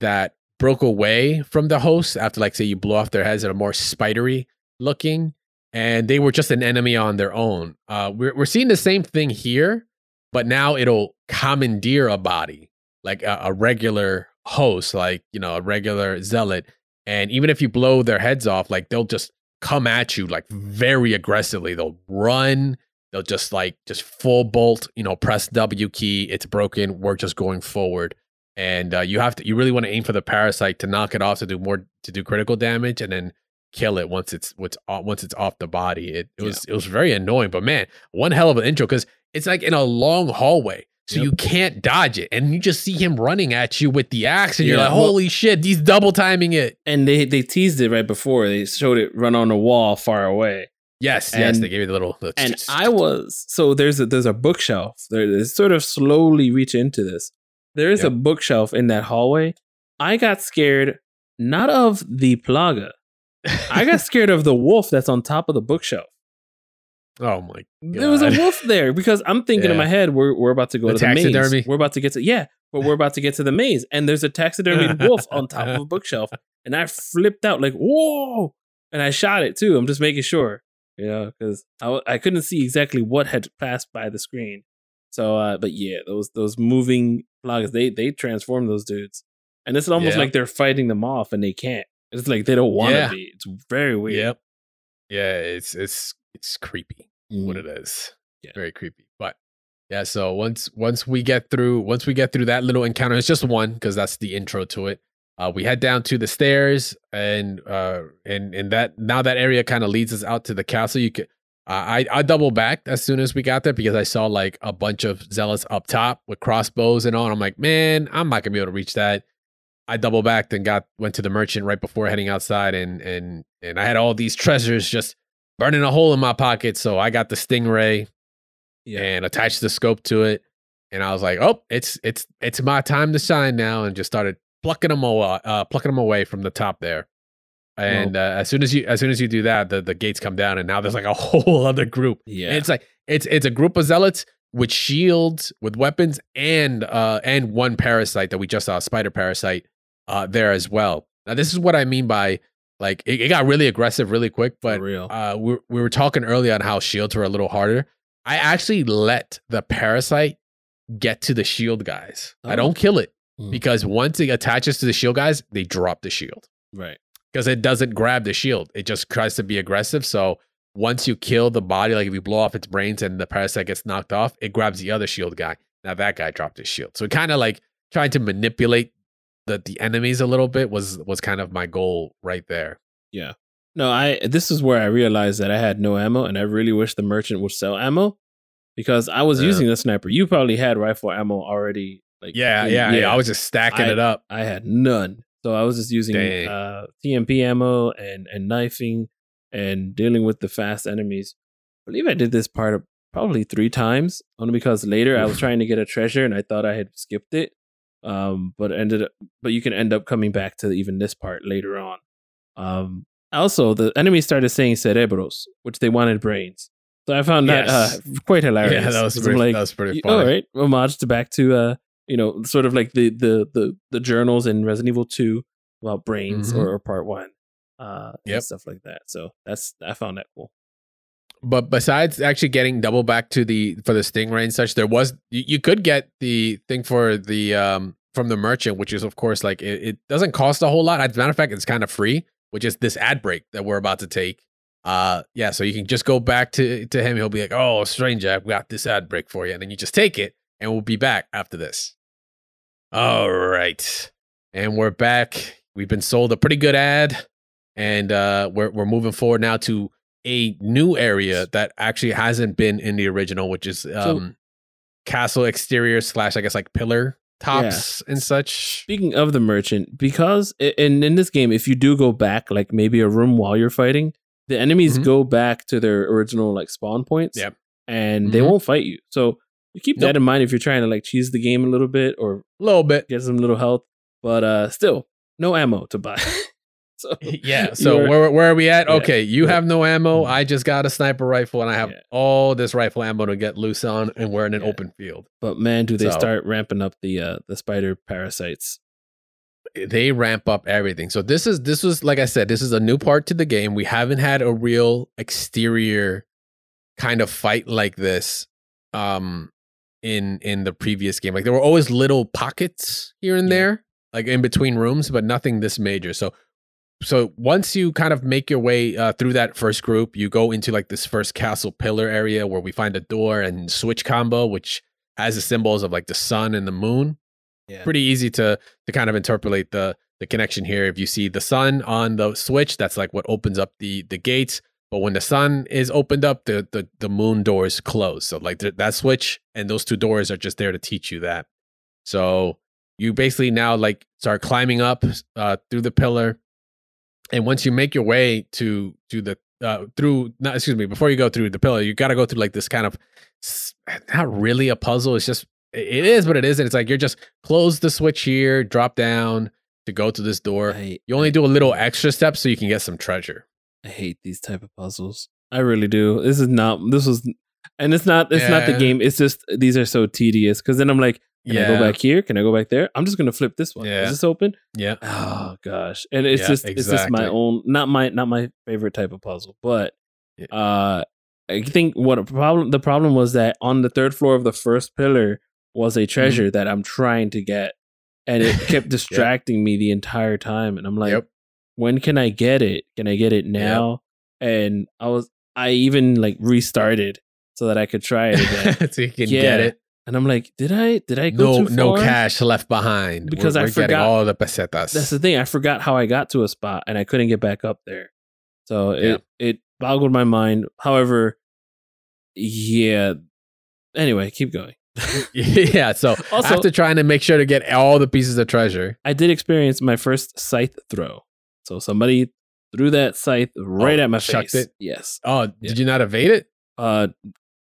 that broke away from the host after, like, say, you blow off their heads that are more spidery looking, and they were just an enemy on their own. Uh, we're we're seeing the same thing here, but now it'll commandeer a body like a, a regular host, like you know, a regular zealot, and even if you blow their heads off, like they'll just come at you like very aggressively. They'll run. They'll just like just full bolt, you know, press W key. It's broken. We're just going forward, and uh, you have to. You really want to aim for the parasite to knock it off to do more to do critical damage, and then kill it once it's what's once it's off the body. It, it was it was very annoying, but man, one hell of an intro because it's like in a long hallway. So Yep. you can't dodge it, and you just see him running at you with the axe, and you're Yeah, like, well- "Holy shit, he's double timing it!" And they they teased it right before. They showed it run on a wall far away. Yes, yes, they gave you the little. the and I was so there's a there's a bookshelf. There is sort of slowly reach into this. There is a bookshelf in that hallway. I got scared not of the plaga. I got scared of the wolf that's on top of the bookshelf. oh my! There was a wolf there because I'm thinking in my head we're we're about to go The to the taxidermy? maze. We're about to get to yeah, but we're about to get to the maze, and there's a taxidermy wolf on top of a bookshelf, and I flipped out like whoa, and I shot it too. I'm just making sure, you know, because I I couldn't see exactly what had passed by the screen. So, uh, but yeah, those those moving plagas they they transform those dudes, and it's almost Yeah. like they're fighting them off, and they can't. It's like they don't want to Yeah. be. It's very weird. Yep. Yeah, it's it's it's creepy. Mm. What it is. Yeah. Very creepy. But yeah, so once once we get through once we get through that little encounter, it's just one because that's the intro to it. Uh, we head down to the stairs, and uh, and and that now that area kind of leads us out to the castle. You could, I I double backed as soon as we got there because I saw like a bunch of zealots up top with crossbows and all. And I'm like, man, I'm not gonna be able to reach that. I double backed and got went to the merchant right before heading outside, and and and I had all these treasures just burning a hole in my pocket. So I got the stingray Yeah. and attached the scope to it, and I was like, oh, it's it's it's my time to shine now, and just started plucking them away, uh, plucking them away from the top there. And uh, as soon as you as soon as you do that, the, the gates come down, and now there's like a whole other group. yeah. And it's like it's it's a group of zealots with shields, with weapons, and uh and one parasite that we just saw, a spider parasite, uh there as well. Now this is what I mean by like it, it got really aggressive really quick, but real. uh we we were talking earlier on how shields were a little harder. I actually let the parasite get to the shield guys. I Oh. don't kill it Mm. because once it attaches to the shield guys, they drop the shield right. Because it doesn't grab the shield. It just tries to be aggressive. So once you kill the body, like if you blow off its brains and the parasite gets knocked off, it grabs the other shield guy. Now that guy dropped his shield. So kind of like trying to manipulate the the enemies a little bit was was kind of my goal right there. Yeah. No, I this is where I realized that I had no ammo, and I really wish the merchant would sell ammo because I was Yeah. using the sniper. You probably had rifle ammo already. Like Yeah, in- yeah, yeah. I was just stacking I- it up. I had none, so I was just using uh, TMP ammo and and knifing and dealing with the fast enemies. I believe I did this part of probably three times, only because later I was trying to get a treasure and I thought I had skipped it. Um, but ended up, but you can end up coming back to even this part later on. Um, also, the enemies started saying cerebros, which they wanted brains. So I found that uh, quite hilarious. Yeah, that was pretty, like, that was pretty funny. all right, homage to back to uh, you know, sort of like the the the the journals in Resident Evil Two about brains Mhm. or, or Part One. uh, Yep. stuff like that. So that's I found that cool. but besides actually getting double back to the for the stingray and such, there was you, you could get the thing for the um from the merchant, which is of course like it, it doesn't cost a whole lot. As a matter of fact, it's kind of free, which is this ad break that we're about to take. Uh yeah, so you can just go back to to him. He'll be like, "Oh, stranger, I've got this ad break for you," and then you just take it, and we'll be back after this. All right, and we're back. We've been sold a pretty good ad, and uh, we're we're moving forward now to a new area that actually hasn't been in the original, which is um, castle exterior slash I guess like pillar tops and such. Speaking of the merchant, because in in this game, if you do go back, like maybe a room while you're fighting, the enemies Mhm. go back to their original like spawn points. Yep. And they Mhm. won't fight you. So you keep Nope. that in mind if you're trying to like cheese the game a little bit or A little bit. get some little health. But uh still, no ammo to buy. so Yeah. So where where are we at? Yeah. Okay, you Yeah. have no ammo. Mhm. I just got a sniper rifle, and I have Yeah. all this rifle ammo to get loose on, and we're in an open field. But man, do they So- start ramping up the uh the spider parasites. They ramp up everything. So this is this was like I said, this is a new part to the game. We haven't had a real exterior kind of fight like this um in in the previous game. Like there were always little pockets here and Yeah. there, like in between rooms, but nothing this major. So so once you kind of make your way uh, through that first group, you go into like this first castle pillar area where we find a door and switch combo, which has the symbols of like the sun and the moon. Yeah. Pretty easy to to kind of interpolate the the connection here. If you see the sun on the switch, that's like what opens up the the gates. But when the sun is opened up, the the, the moon doors close. So like th- that switch and those two doors are just there to teach you that. So you basically now like start climbing up uh, through the pillar, and once you make your way to to the uh, through not excuse me before you go through the pillar, you got to go through like this kind of not really a puzzle. It's just it is, but it isn't. It's like you're just close the switch here, drop down to go to this door. I, You only do a little extra step so you can get some treasure. I hate these type of puzzles. I really do. This is not. This was, and it's not. It's not the game. It's just these are so tedious. Because then I'm like, can I go back here? Can I go back there? I'm just gonna flip this one. Yeah. Is this open? Yeah. Oh gosh, and it's Yeah, just it's just my own, not my not my favorite type of puzzle. But Yeah. uh, I think what a problem. The problem was that on the third floor of the first pillar was Mm-hmm. a treasure that I'm trying to get, and it kept distracting me the entire time. And I'm like, yep. When can I get it? Can I get it now? And I was I even like restarted so that I could try it again. so you can Yeah. get it. and I'm like, did I did I go No, no cash left behind Because We're- I we're forgot- all the pesetas. That's the thing. I forgot how I got to a spot and I couldn't get back up there. So Yeah. it it boggled my mind. However, yeah. Anyway, keep going. yeah. So Also- after trying to make sure to get all the pieces of treasure, I did experience my first scythe throw. So somebody threw that scythe right Oh, at my chucked face. it? Yes. oh, Yeah. did you not evade it? Uh,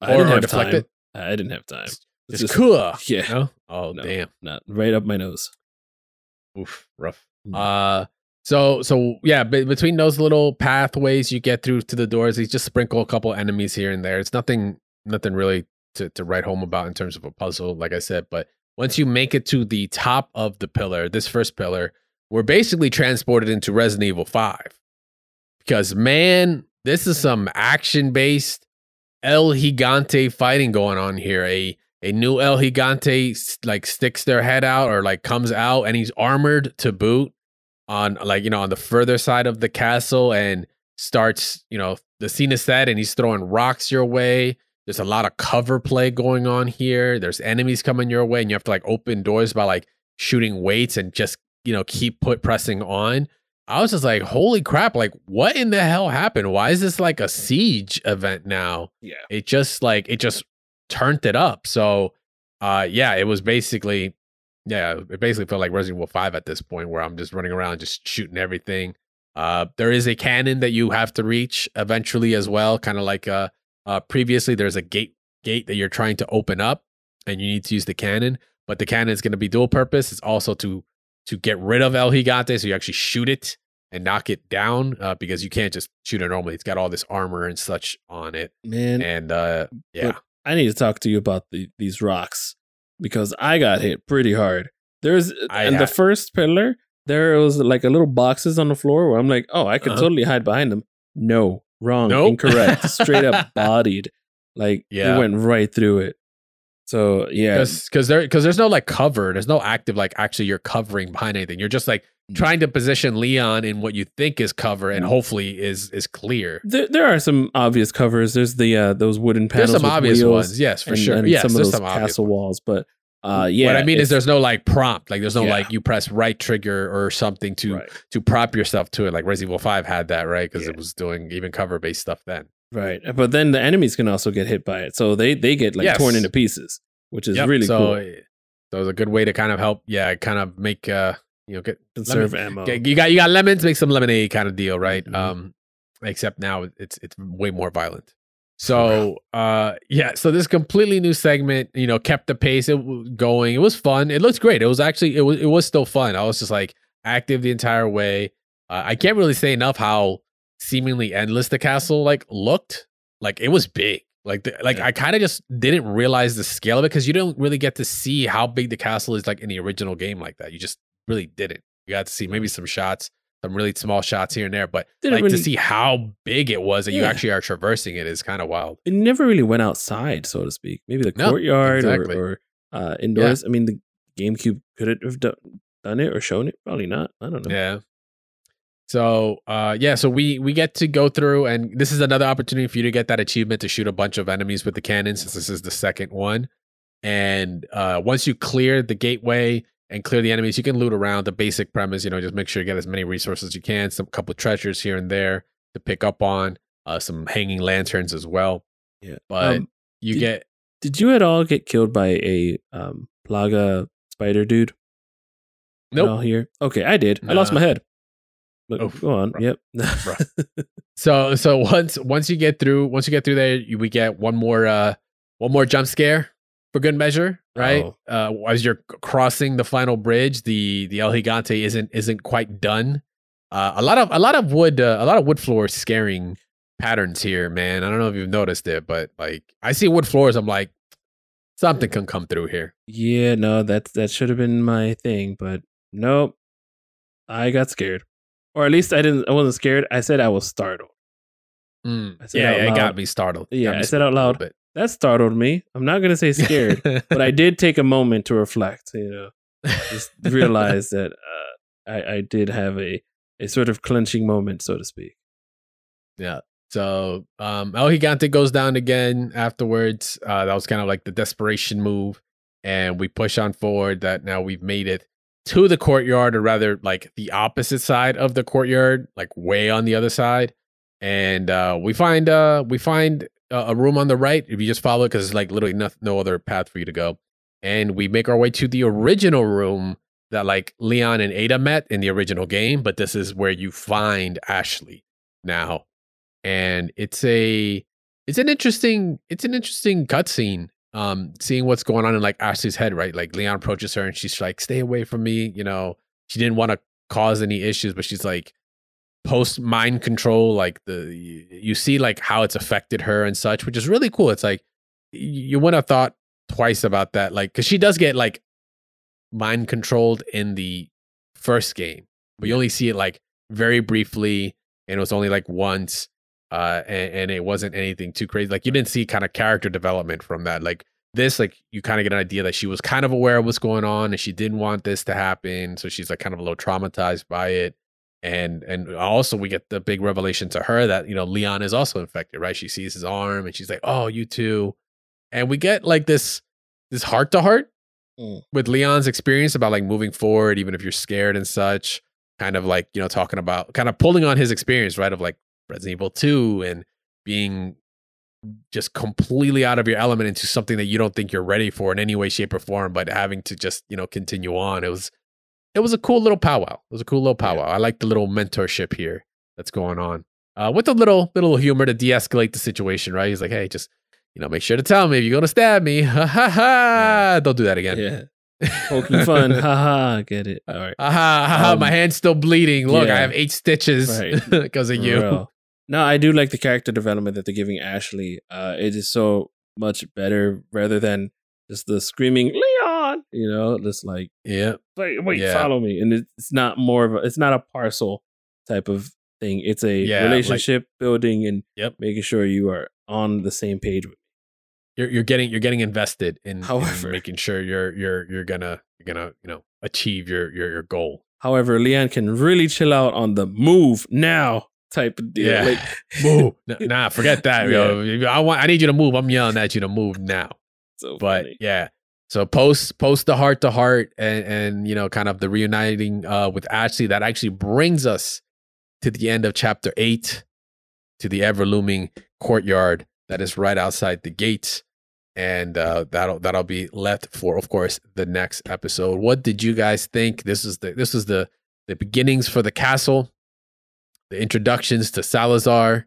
I Or- didn't have deflect time. it? I didn't have time. It's just- cool. Yeah. No? Oh, No. damn. Not right up my nose. Oof, rough. Mm. Uh so so yeah, be- between those little pathways you get through to the doors, you just sprinkle a couple enemies here and there. It's nothing nothing really to to write home about in terms of a puzzle, like I said. But once you make it to the top of the pillar, this first pillar, we're basically transported into Resident Evil Five. Because man, this is some action based El Gigante fighting going on here. A a new El Gigante like sticks their head out or like comes out and he's armored to boot on like you know on the further side of the castle and starts you know the scene is set and he's throwing rocks your way there's a lot of cover play going on here there's enemies coming your way and you have to like open doors by like shooting weights and just you know keep put pressing on i was just like holy crap like what in the hell happened? Why is this like a siege event now? Yeah. it just like it just turned it up. So uh yeah it was basically yeah it basically felt like resident evil 5 at this point where i'm just running around just shooting everything. Uh there is a cannon that you have to reach eventually as well kind of like uh uh previously there's a gate gate that you're trying to open up and you need to use the cannon but the cannon is going to be dual purpose. It's also to to get rid of el gigante so you actually shoot it and knock it down uh, because you can't just shoot it normally it's got all this armor and such on it Man, and uh yeah I need to talk to you about the, these rocks because I got hit pretty hard. There's I and the first pillar. there was like a little boxes on the floor where I'm like, oh, I could Uh-huh. totally hide behind them. No, wrong, Nope. incorrect, straight up bodied. Like Yeah. it went right through it. So yeah, because because there because there's no like cover there's no active like actually you're covering behind anything you're just like Mm. trying to position leon in what you think is cover and hopefully is is clear there, there are some obvious covers. There's the uh those wooden panels. there's some with obvious ones yes for and, sure and yes some of there's those some obvious castle walls, but uh, yeah. what i mean is there's no like prompt like there's no Yeah. like you press right trigger or something to right, to prop yourself to it like resident evil 5 had that right because Yeah. it was doing even cover based stuff then right, but then the enemies can also get hit by it, so they they get like torn into pieces, which is Yep, really so cool. so it was a good way to kind of help yeah kind of make uh you know get Conserve lemon- ammo. Okay, you got you got lemons, make some lemonade kind of deal, right? Mhm. Um, except now it's it's way more violent. So uh yeah, so this completely new segment, you know, kept the pace it w- going. It was fun. It looks great. It was actually it was it was still fun. I was just like active the entire way. Uh, I can't really say enough how seemingly endless the castle like looked. Like it was big. Like the, like Yeah. I kind of just didn't realize the scale of it because you don't really get to see how big the castle is like in the original game like that. You just really didn't. You got to see maybe some shots, some really small shots here and there, but Didn't like really- to see how big it was that you actually are traversing it is kind of wild. it never really went outside, so to speak. Maybe the No, courtyard exactly. or, or uh, indoors. I mean, the GameCube could it have done, done it or shown it? Probably not. I don't know. Yeah. So uh yeah, so we we get to go through and this is another opportunity for you to get that achievement to shoot a bunch of enemies with the cannon since this is the second one. And uh once you clear the gateway and clear the enemies, you can loot around the basic premise, you know, just make sure you get as many resources as you can, some couple treasures here and there to pick up on, uh some hanging lanterns as well. Yeah. But Um, you did- get Did you at all get killed by a um, Plaga spider dude? Nope. all here? Okay, I did. I lost my head. But Oh, go on. rough. Yep. So so once once you get through once you get through there, you, we get one more uh one more jump scare for good measure, right? Oh. Uh, as you're crossing the final bridge, the the El Gigante isn't isn't quite done. Uh, a lot of a lot of wood uh, a lot of wood floor scaring patterns here, man. I don't know if you've noticed it, but like I see wood floors, I'm like something can come through here. yeah, no, that's that should have been my thing, but nope. I got scared. Or at least I didn't I wasn't scared. I said I was startled. Mm. I said Yeah, yeah, it got me startled. Yeah, me I said out spooked a little loud. That startled me. I'm not gonna say scared, but I did take a moment to reflect, you know. Just realize that uh, I, I did have a, a sort of clenching moment, so to speak. Yeah. So um El Gigante goes down again afterwards. Uh that was kind of like the desperation move. And we push on forward that now we've made it to the courtyard, or rather like the opposite side of the courtyard, like way on the other side. And uh we find uh we find a, room on the right if you just follow it, because it's like literally no, no other path for you to go. And we make our way to the original room that like Leon and Ada met in the original game, but this is where you find Ashley now and it's a it's an interesting it's an interesting cutscene um seeing what's going on in like ashley's head right? Like leon approaches her and she's like stay away from me you know? She didn't want to cause any issues but she's like post mind control like the you, see like how it's affected her and such which is really cool. It's like you wouldn't have thought twice about that like because she does get like mind controlled in the first game but you only see it like very briefly and it was only like once uh and, and it wasn't anything too crazy. Like you didn't see kind of character development from that. Like this like you kind of get an idea that she was kind of aware of what's going on and she didn't want this to happen. So she's like kind of a little traumatized by it. And and also we get the big revelation to her that you know leon is also infected right? She sees his arm and she's like oh you too. And we get like this this heart to heart with leon's experience about like moving forward even if you're scared and such kind of like you know talking about kind of pulling on his experience right? Of like Resident Evil 2 and being just completely out of your element into something that you don't think you're ready for in any way shape or form but having to just you know continue on it was it was a cool little powwow it was a cool little powwow i like the little mentorship here that's going on uh, with a little little humor to de-escalate the situation right he's like hey just you know make sure to tell me if you're gonna stab me ha ha ha don't do that again Yeah. Poking fun. Haha. Get it. All right. Aha, haha, Um, my hand's still bleeding. Look, yeah. I have eight stitches Right. because of For you. No, I do like the character development that they're giving Ashley. Uh, it is so much better rather than just the screaming Leon you know, just like Yeah. wait, wait, Yeah. follow me, and it's not more of a, it's not a parcel type of thing. It's a Yeah, like- relationship building and Yep. making sure you are on the same page. with You're you're getting you're getting invested in, in However- making sure you're you're you're gonna you're gonna you know achieve your your your goal. However, Leon can really chill out on the move now type of deal. Yeah. Like, Move. Nah, forget that. yo. I want I need you to move. I'm yelling at you to move now. so but funny. yeah so post post the heart to heart and and you know kind of the reuniting uh with ashley that actually brings us to the end of chapter eight to the ever looming courtyard that is right outside the gates and uh that'll that'll be left for of course the next episode what did you guys think this is the this is the the beginnings for the castle the introductions to salazar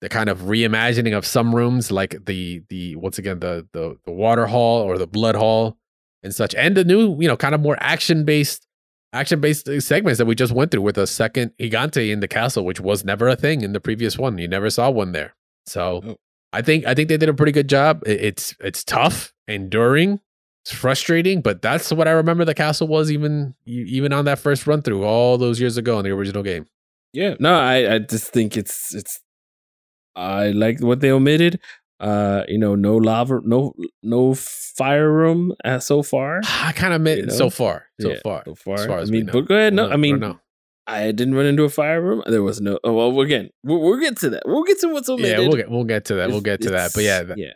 the kind of reimagining of some rooms like the the once again the the the water hall or the blood hall and such and the new you know kind of more action based action based uh, segments that we just went through with a second gigante in the castle which was never a thing in the previous one. You never saw one there. So Oh. i think i think they did a pretty good job. It's it's tough enduring it's frustrating but that's what i remember the castle was even even on that first run through all those years ago in the original game Yeah, no, I, I just think it's it's. I like what they omitted. Uh, you know, no lava, no no fire room uh, so far. i kind of meant You know? so far so Yeah, far so far. as far I as we mean, but go ahead. No, I mean, know. I didn't run into a fire room. There was no. Oh, well, again, we'll, we'll get to that. We'll get to what's omitted. yeah we'll get we'll get to that we'll get to that but yeah that- yeah.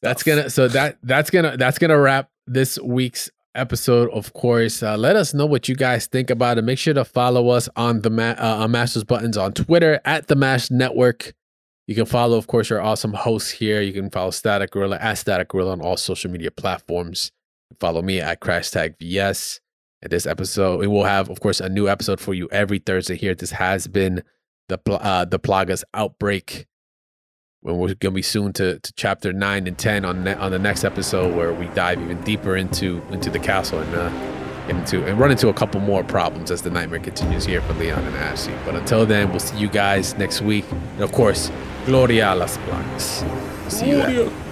that's gonna so that that's gonna that's gonna wrap this week's episode of course. Uh, let us know what you guys think about it. Make sure to follow us on the ma- uh, on Mash Those Buttons on twitter at the mash network. You can follow of course our awesome hosts here. You can follow static gorilla at static gorilla on all social media platforms. Follow me at crash tag vs and this episode we will have of course a new episode for you every thursday here. This has been the uh, the plagas outbreak when we're gonna be soon to, to chapter nine and ten on ne- on the next episode where we dive even deeper into into the castle and uh, into and run into a couple more problems as the nightmare continues here for Leon and Ashley. But until then, we'll see you guys next week. And of course, Gloria a las Plagas. See you.